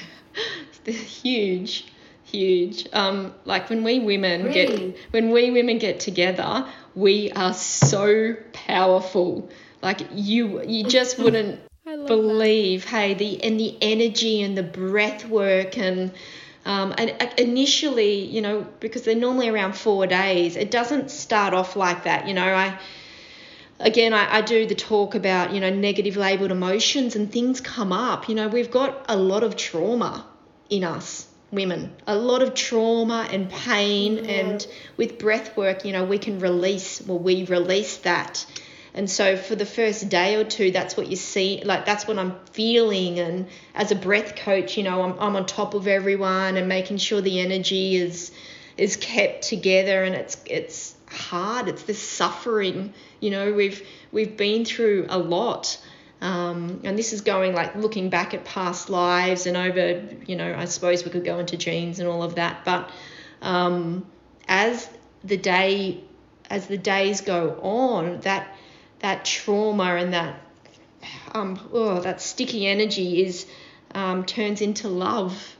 they're huge, huge. Um, like when we women really? get when we women get together, we are so powerful like you you just wouldn't believe that. hey the and the energy and the breath work and um, and initially you know because they're normally around four days it doesn't start off like that you know. I again I, I do the talk about you know negative labeled emotions and things come up. You know we've got a lot of trauma in us women. A lot of trauma and pain yeah. and with breath work you know we can release well we release that and so for the first day or two, that's what you see, like that's what I'm feeling. And as a breath coach, you know, I'm, I'm on top of everyone and making sure the energy is is kept together and it's it's hard. It's this suffering. You know, we've we've been through a lot. Um, and this is going like looking back at past lives and over, you know, I suppose we could go into genes and all of that. But um, as the day, as the days go on, that that trauma and that um, oh, that sticky energy is um, turns into love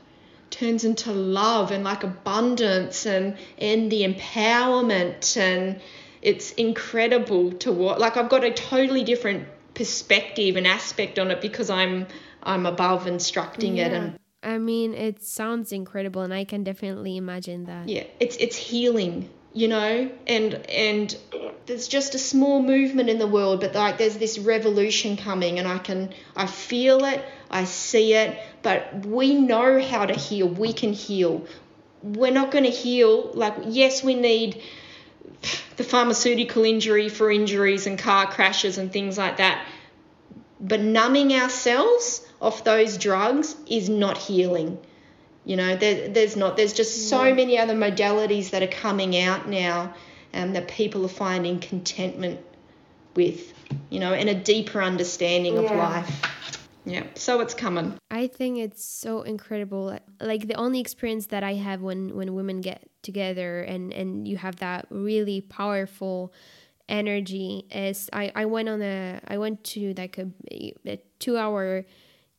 turns into love and like abundance and and the empowerment and it's incredible to what like I've got a totally different perspective and aspect on it because I'm I'm above instructing yeah. it and I mean it sounds incredible and I can definitely imagine that. Yeah, it's it's healing you know and and there's just a small movement in the world but like there's this revolution coming and i can i feel it i see it but we know how to heal we can heal. We're not going to heal like yes we need the pharmaceutical injury for injuries and car crashes and things like that but numbing ourselves off those drugs is not healing you know, there, there's not. There's just so many other modalities that are coming out now um, that people are finding contentment with, you know, and a deeper understanding yeah. of life. Yeah, so it's coming. I think it's so incredible. Like the only experience that I have when when women get together and and you have that really powerful energy is I I went on a I went to like a, a 2 hour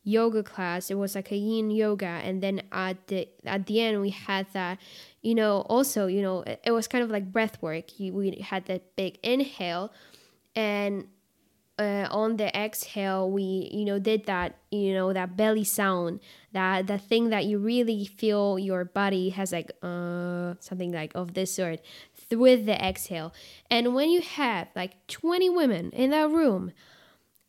yoga class. It was like a yin yoga and then at the at the end we had that you know also you know it, it was kind of like breath work. We had that big inhale and uh, on the exhale we you know did that you know that belly sound that the thing that you really feel your body has like uh something like of this sort with the exhale. And when you have like 20 women in that room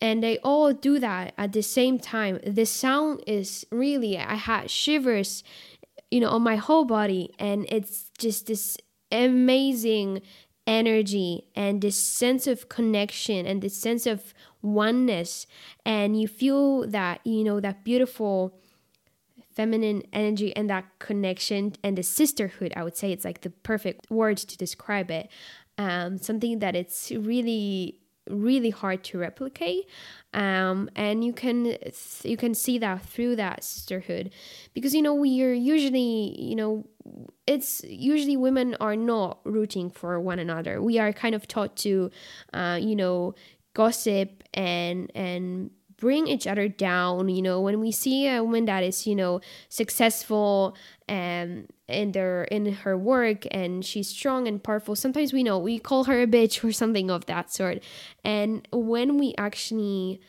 and they all do that at the same time. The sound is really i had shivers you know on my whole body and it's just this amazing energy and this sense of connection and this sense of oneness. And you feel that you know that beautiful feminine energy and that connection and the sisterhood i would say it's like the perfect word to describe it. Um, something that it's really really hard to replicate um, and you can you can see that through that sisterhood. Because you know we are usually you know it's usually women are not rooting for one another. We are kind of taught to uh, you know gossip and and bring each other down you know when we see a woman that is you know successful and in their in her work and she's strong and powerful sometimes we know we call her a bitch or something of that sort. And when we actually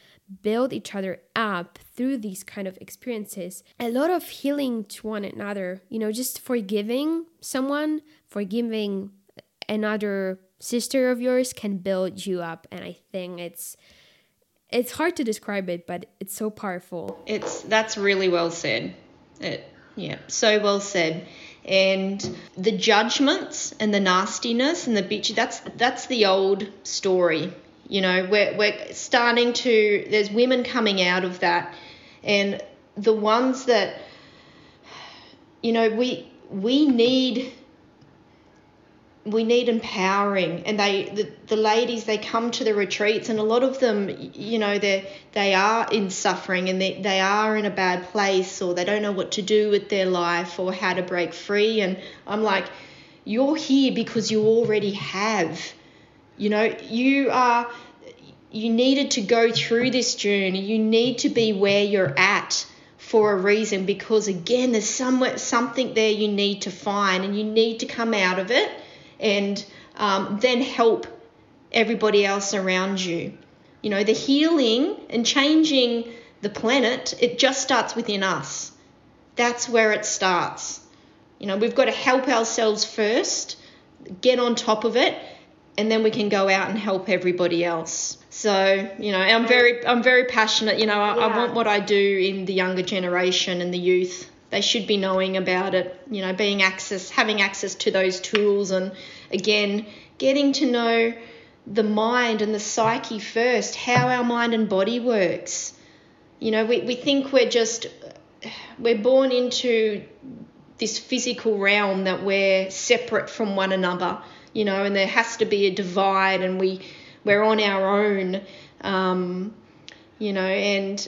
build each other up through these kind of experiences a lot of healing to one another you know just forgiving someone forgiving another sister of yours can build you up. And i think it's it's hard to describe it, but it's so powerful. It's that's really well said. It, yeah, so well said. And the judgments and the nastiness and the bitch, that's that's the old story. You know, we're, we're starting to, there's women coming out of that. And the ones that, you know, we, we need we need empowering and they the, the ladies they come to the retreats and a lot of them you know they they are in suffering and they, they are in a bad place or they don't know what to do with their life or how to break free and i'm like you're here because you already have. You know you are you needed to go through this journey. You need to be where you're at for a reason because again there's somewhere something there you need to find and you need to come out of it and um, then help everybody else around you. You know, the healing and changing the planet, it just starts within us. That's where it starts. You know, we've got to help ourselves first, get on top of it, and then we can go out and help everybody else. So, you know, I'm very I'm very passionate, you know, I, yeah. I want what I do in the younger generation and the youth they should be knowing about it, you know, being access, having access to those tools, and again, getting to know the mind and the psyche first, how our mind and body works. You know, we, we think we're just, we're born into this physical realm that we're separate from one another, you know, and there has to be a divide and we, we're on our own, um, you know, and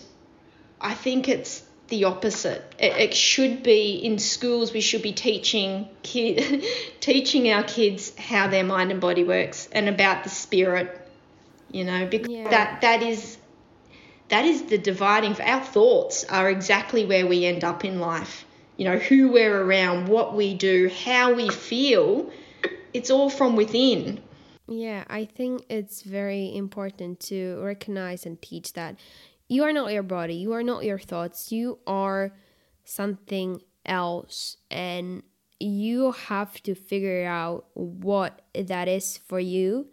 I think it's the opposite. It, it, should be in schools. We should be teaching kid, teaching our kids how their mind and body works and about the spirit. You know, because yeah. that that is that is the dividing. Our thoughts are exactly where we end up in life. You know, who we're around, what we do, how we feel. It's all from within. Yeah, I think it's very important to recognize and teach that you are not your body, you are not your thoughts, you are something else. And you have to figure out what that is for you.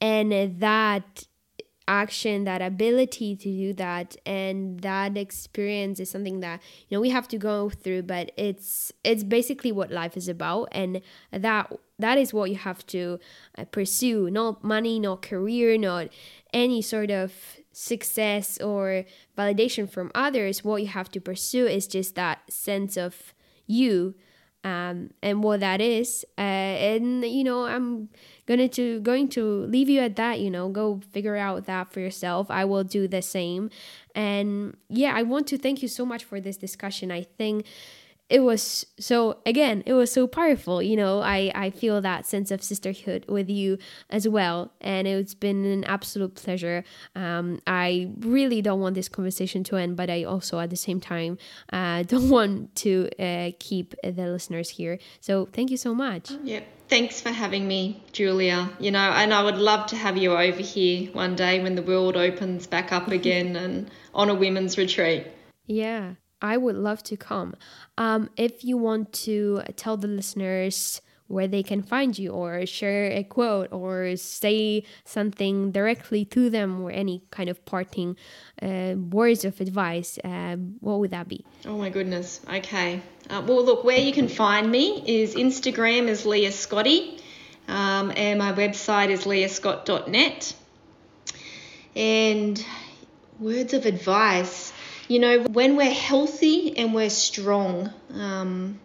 And that action that ability to do that and that experience is something that you know we have to go through but it's it's basically what life is about and that that is what you have to uh, pursue not money not career not any sort of success or validation from others, what you have to pursue is just that sense of you um, and what that is. Uh, and you know, I'm gonna to going to leave you at that. You know, go figure out that for yourself. I will do the same. And yeah, I want to thank you so much for this discussion. I think it was so again it was so powerful you know i i feel that sense of sisterhood with you as well and it's been an absolute pleasure. Um i really don't want this conversation to end but i also at the same time uh don't want to uh, keep the listeners here. So thank you so much. Yep thanks for having me julia. You know and i would love to have you over here one day when the world opens back up again and on a women's retreat. Yeah I would love to come. Um, if you want to tell the listeners where they can find you or share a quote or say something directly to them or any kind of parting uh, words of advice, uh, what would that be? Oh my goodness. Okay. Uh, well, look, where you can find me is Instagram is Leah Scotty um, and my website is leahscott.net. And words of advice you know, when we're healthy and we're strong, um,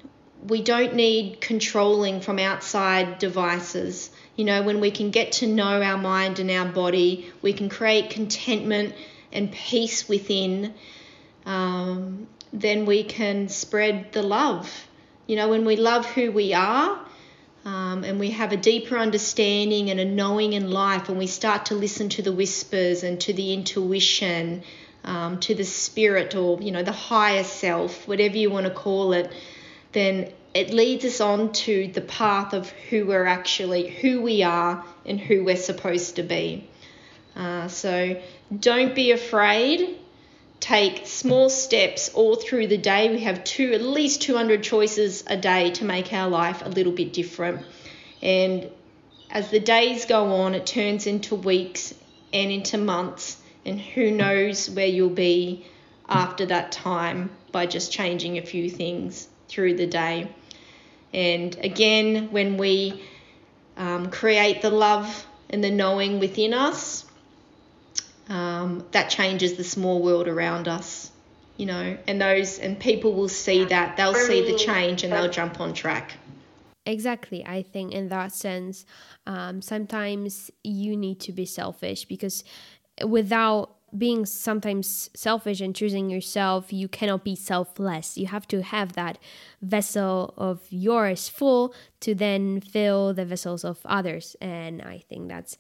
we don't need controlling from outside devices. You know, when we can get to know our mind and our body, we can create contentment and peace within, um, then we can spread the love. You know, when we love who we are um, and we have a deeper understanding and a knowing in life, and we start to listen to the whispers and to the intuition um, to the spirit or you know the higher self, whatever you want to call it, then it leads us on to the path of who we're actually, who we are, and who we're supposed to be. Uh, so don't be afraid. Take small steps all through the day. We have two, at least 200 choices a day to make our life a little bit different. And as the days go on, it turns into weeks and into months and who knows where you'll be after that time by just changing a few things through the day. And again, when we um, create the love and the knowing within us, um, that changes the small world around us, you know, and those and people will see that they'll see the change and they'll jump on track. Exactly. I think in that sense, um, sometimes you need to be selfish because without being sometimes selfish and choosing yourself, you cannot be selfless. You have to have that vessel of yours full to then fill the vessels of others. And I think that's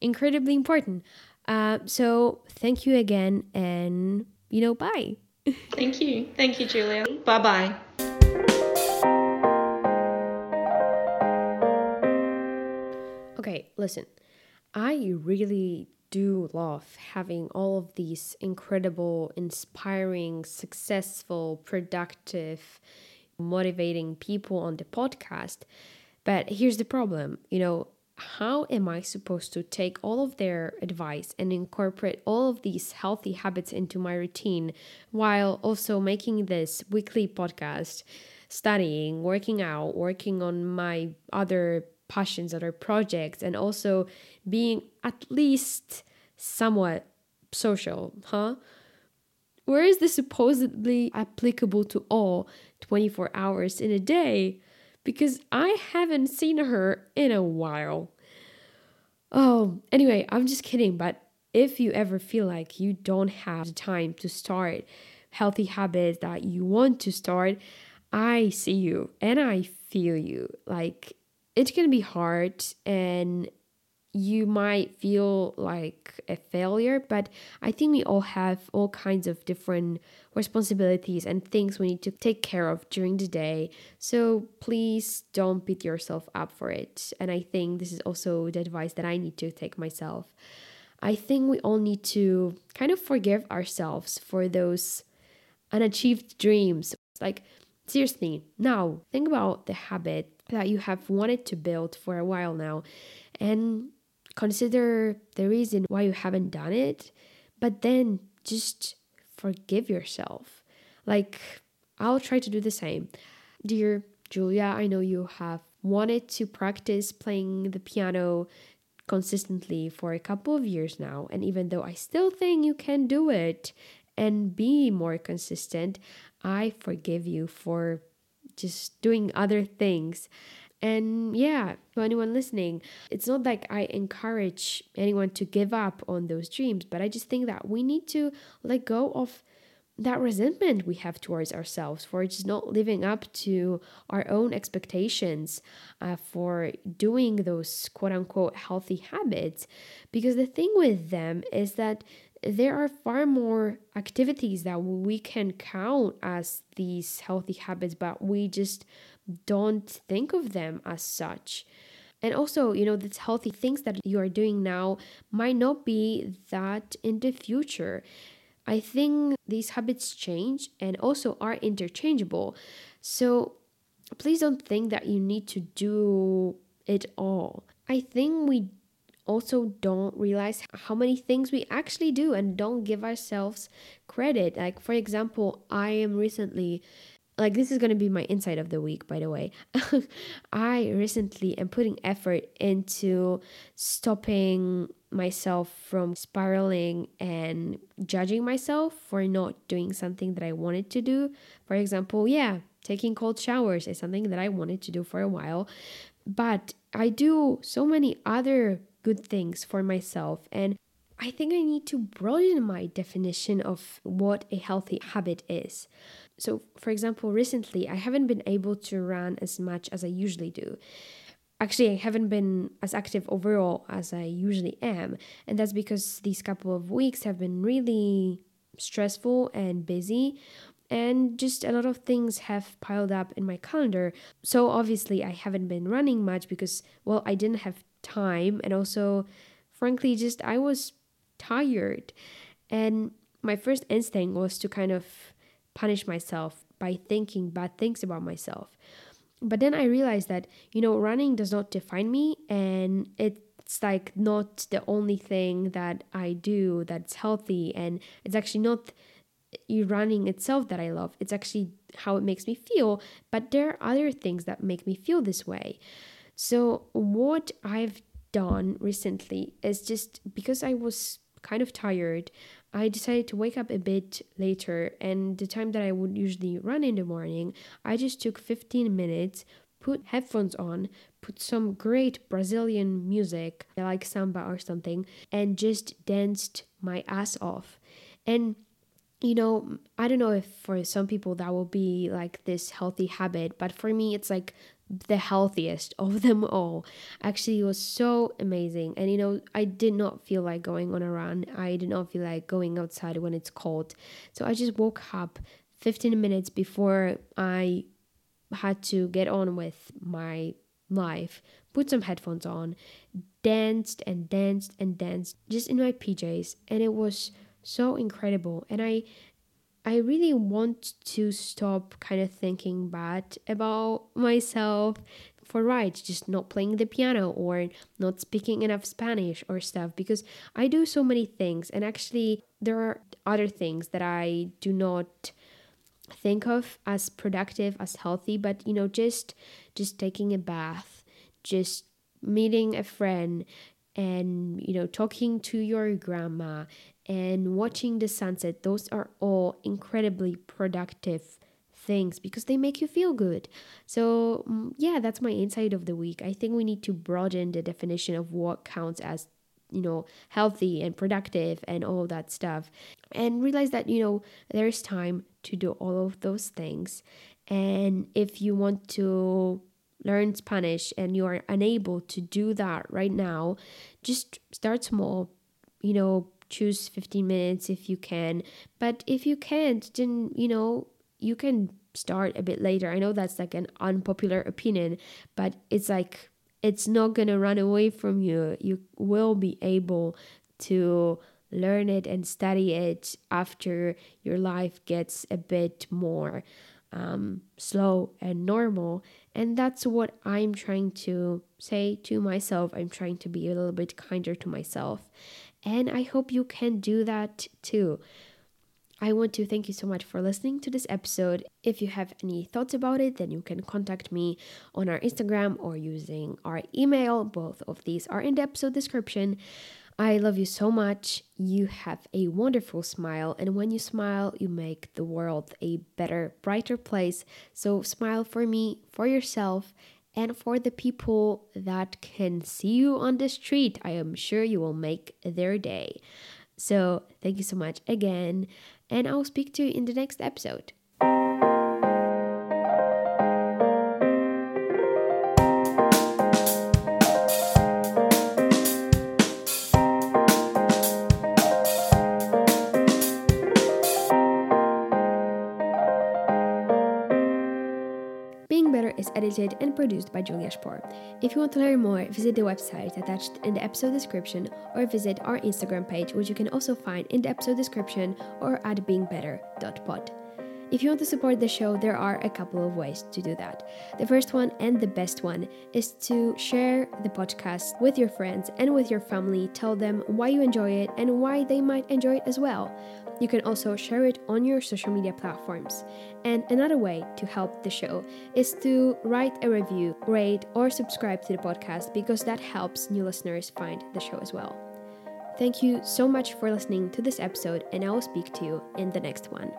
incredibly important. Uh, so thank you again, and you know, bye. Thank you. Thank you, Julia. Bye bye. Okay, listen, I really do love having all of these incredible, inspiring, successful, productive, motivating people on the podcast. But here's the problem you know, how am I supposed to take all of their advice and incorporate all of these healthy habits into my routine while also making this weekly podcast, studying, working out, working on my other passions, other projects, and also being at least somewhat social, huh? Where is this supposedly applicable to all 24 hours in a day? because I haven't seen her in a while. Oh, anyway, I'm just kidding, but if you ever feel like you don't have the time to start healthy habits that you want to start, I see you and I feel you. Like it's gonna be hard and you might feel like a failure, but I think we all have all kinds of different responsibilities and things we need to take care of during the day. So please don't beat yourself up for it. And I think this is also the advice that I need to take myself. I think we all need to kind of forgive ourselves for those unachieved dreams. Like, seriously, now think about the habit that you have wanted to build for a while now and consider the reason why you haven't done it, but then just forgive yourself. Like, I'll try to do the same. Dear Julia, I know you have wanted to practice playing the piano consistently for a couple of years now, and even though I still think you can do it and be more consistent, I forgive you for just doing other things and yeah, to anyone listening, it's not like I encourage anyone to give up on those dreams, but I just think that we need to let go of that resentment we have towards ourselves for just not living up to our own expectations uh, for doing those quote unquote healthy habits. Because the thing with them is that there are far more activities that we can count as these healthy habits, but we just don't think of them as such. And also, you know, these healthy things that you are doing now might not be that in the future. I think these habits change and also are interchangeable. So please don't think that you need to do it all. I think we also don't realize how many things we actually do and don't give ourselves credit. Like, for example, I am recently like this is going to be my insight of the week by the way. I recently am putting effort into stopping myself from spiraling and judging myself for not doing something that i wanted to do. For example yeah taking cold showers is something that i wanted to do for a while. But i do so many other good things for myself and I think I need to broaden my definition of what a healthy habit is. So, for example, recently I haven't been able to run as much as I usually do. Actually, I haven't been as active overall as I usually am, and that's because these couple of weeks have been really stressful and busy and just a lot of things have piled up in my calendar. So obviously I haven't been running much because well, I didn't have time and also frankly just I was tired. And my first instinct was to kind of punish myself by thinking bad things about myself. But then I realized that, you know, running does not define me and it's like not the only thing that I do that's healthy and it's actually not running itself that I love. It's actually how it makes me feel, but there are other things that make me feel this way. So, what I've done recently is just because I was kind of tired, I decided to wake up a bit later. And the time that I would usually run in the morning, I just took 15 minutes, put headphones on, put some great Brazilian music, like samba or something, and just danced my ass off. And you know, I don't know if for some people that will be like this healthy habit, but for me, it's like the healthiest of them all. Actually, it was so amazing. And you know, I did not feel like going on a run, I did not feel like going outside when it's cold. So I just woke up 15 minutes before I had to get on with my life, put some headphones on, danced and danced and danced just in my PJs, and it was so incredible. And I I really want to stop kind of thinking bad about myself for right just not playing the piano or not speaking enough Spanish or stuff because I do so many things and actually there are other things that I do not think of as productive as healthy but you know just just taking a bath just meeting a friend and you know talking to your grandma and watching the sunset those are all incredibly productive things because they make you feel good. So mm, yeah that's my insight of the week. I think we need to broaden the definition of what counts as you know healthy and productive and all that stuff. And realize that you know there's time to do all of those things. And if you want to learn Spanish and you are unable to do that right now, just start small. You know, choose 15 minutes if you can. But if you can't, then, you know, you can start a bit later. I know that's like an unpopular opinion, but it's like it's not going to run away from you. You will be able to learn it and study it after your life gets a bit more um, slow and normal. And that's what I'm trying to say to myself. I'm trying to be a little bit kinder to myself. And I hope you can do that too. I want to thank you so much for listening to this episode. If you have any thoughts about it, then you can contact me on our Instagram or using our email. Both of these are in the episode description. I love you so much. You have a wonderful smile, and when you smile, you make the world a better, brighter place. So, smile for me, for yourself, and for the people that can see you on the street. I am sure you will make their day. So, thank you so much again, and I'll speak to you in the next episode. Edited and produced by Julia Spohr. If you want to learn more, visit the website attached in the episode description or visit our Instagram page, which you can also find in the episode description or at beingbetter.pod. If you want to support the show, there are a couple of ways to do that. The first one and the best one is to share the podcast with your friends and with your family. Tell them why you enjoy it and why they might enjoy it as well. You can also share it on your social media platforms. And another way to help the show is to write a review, rate, or subscribe to the podcast because that helps new listeners find the show as well. Thank you so much for listening to this episode, and I will speak to you in the next one.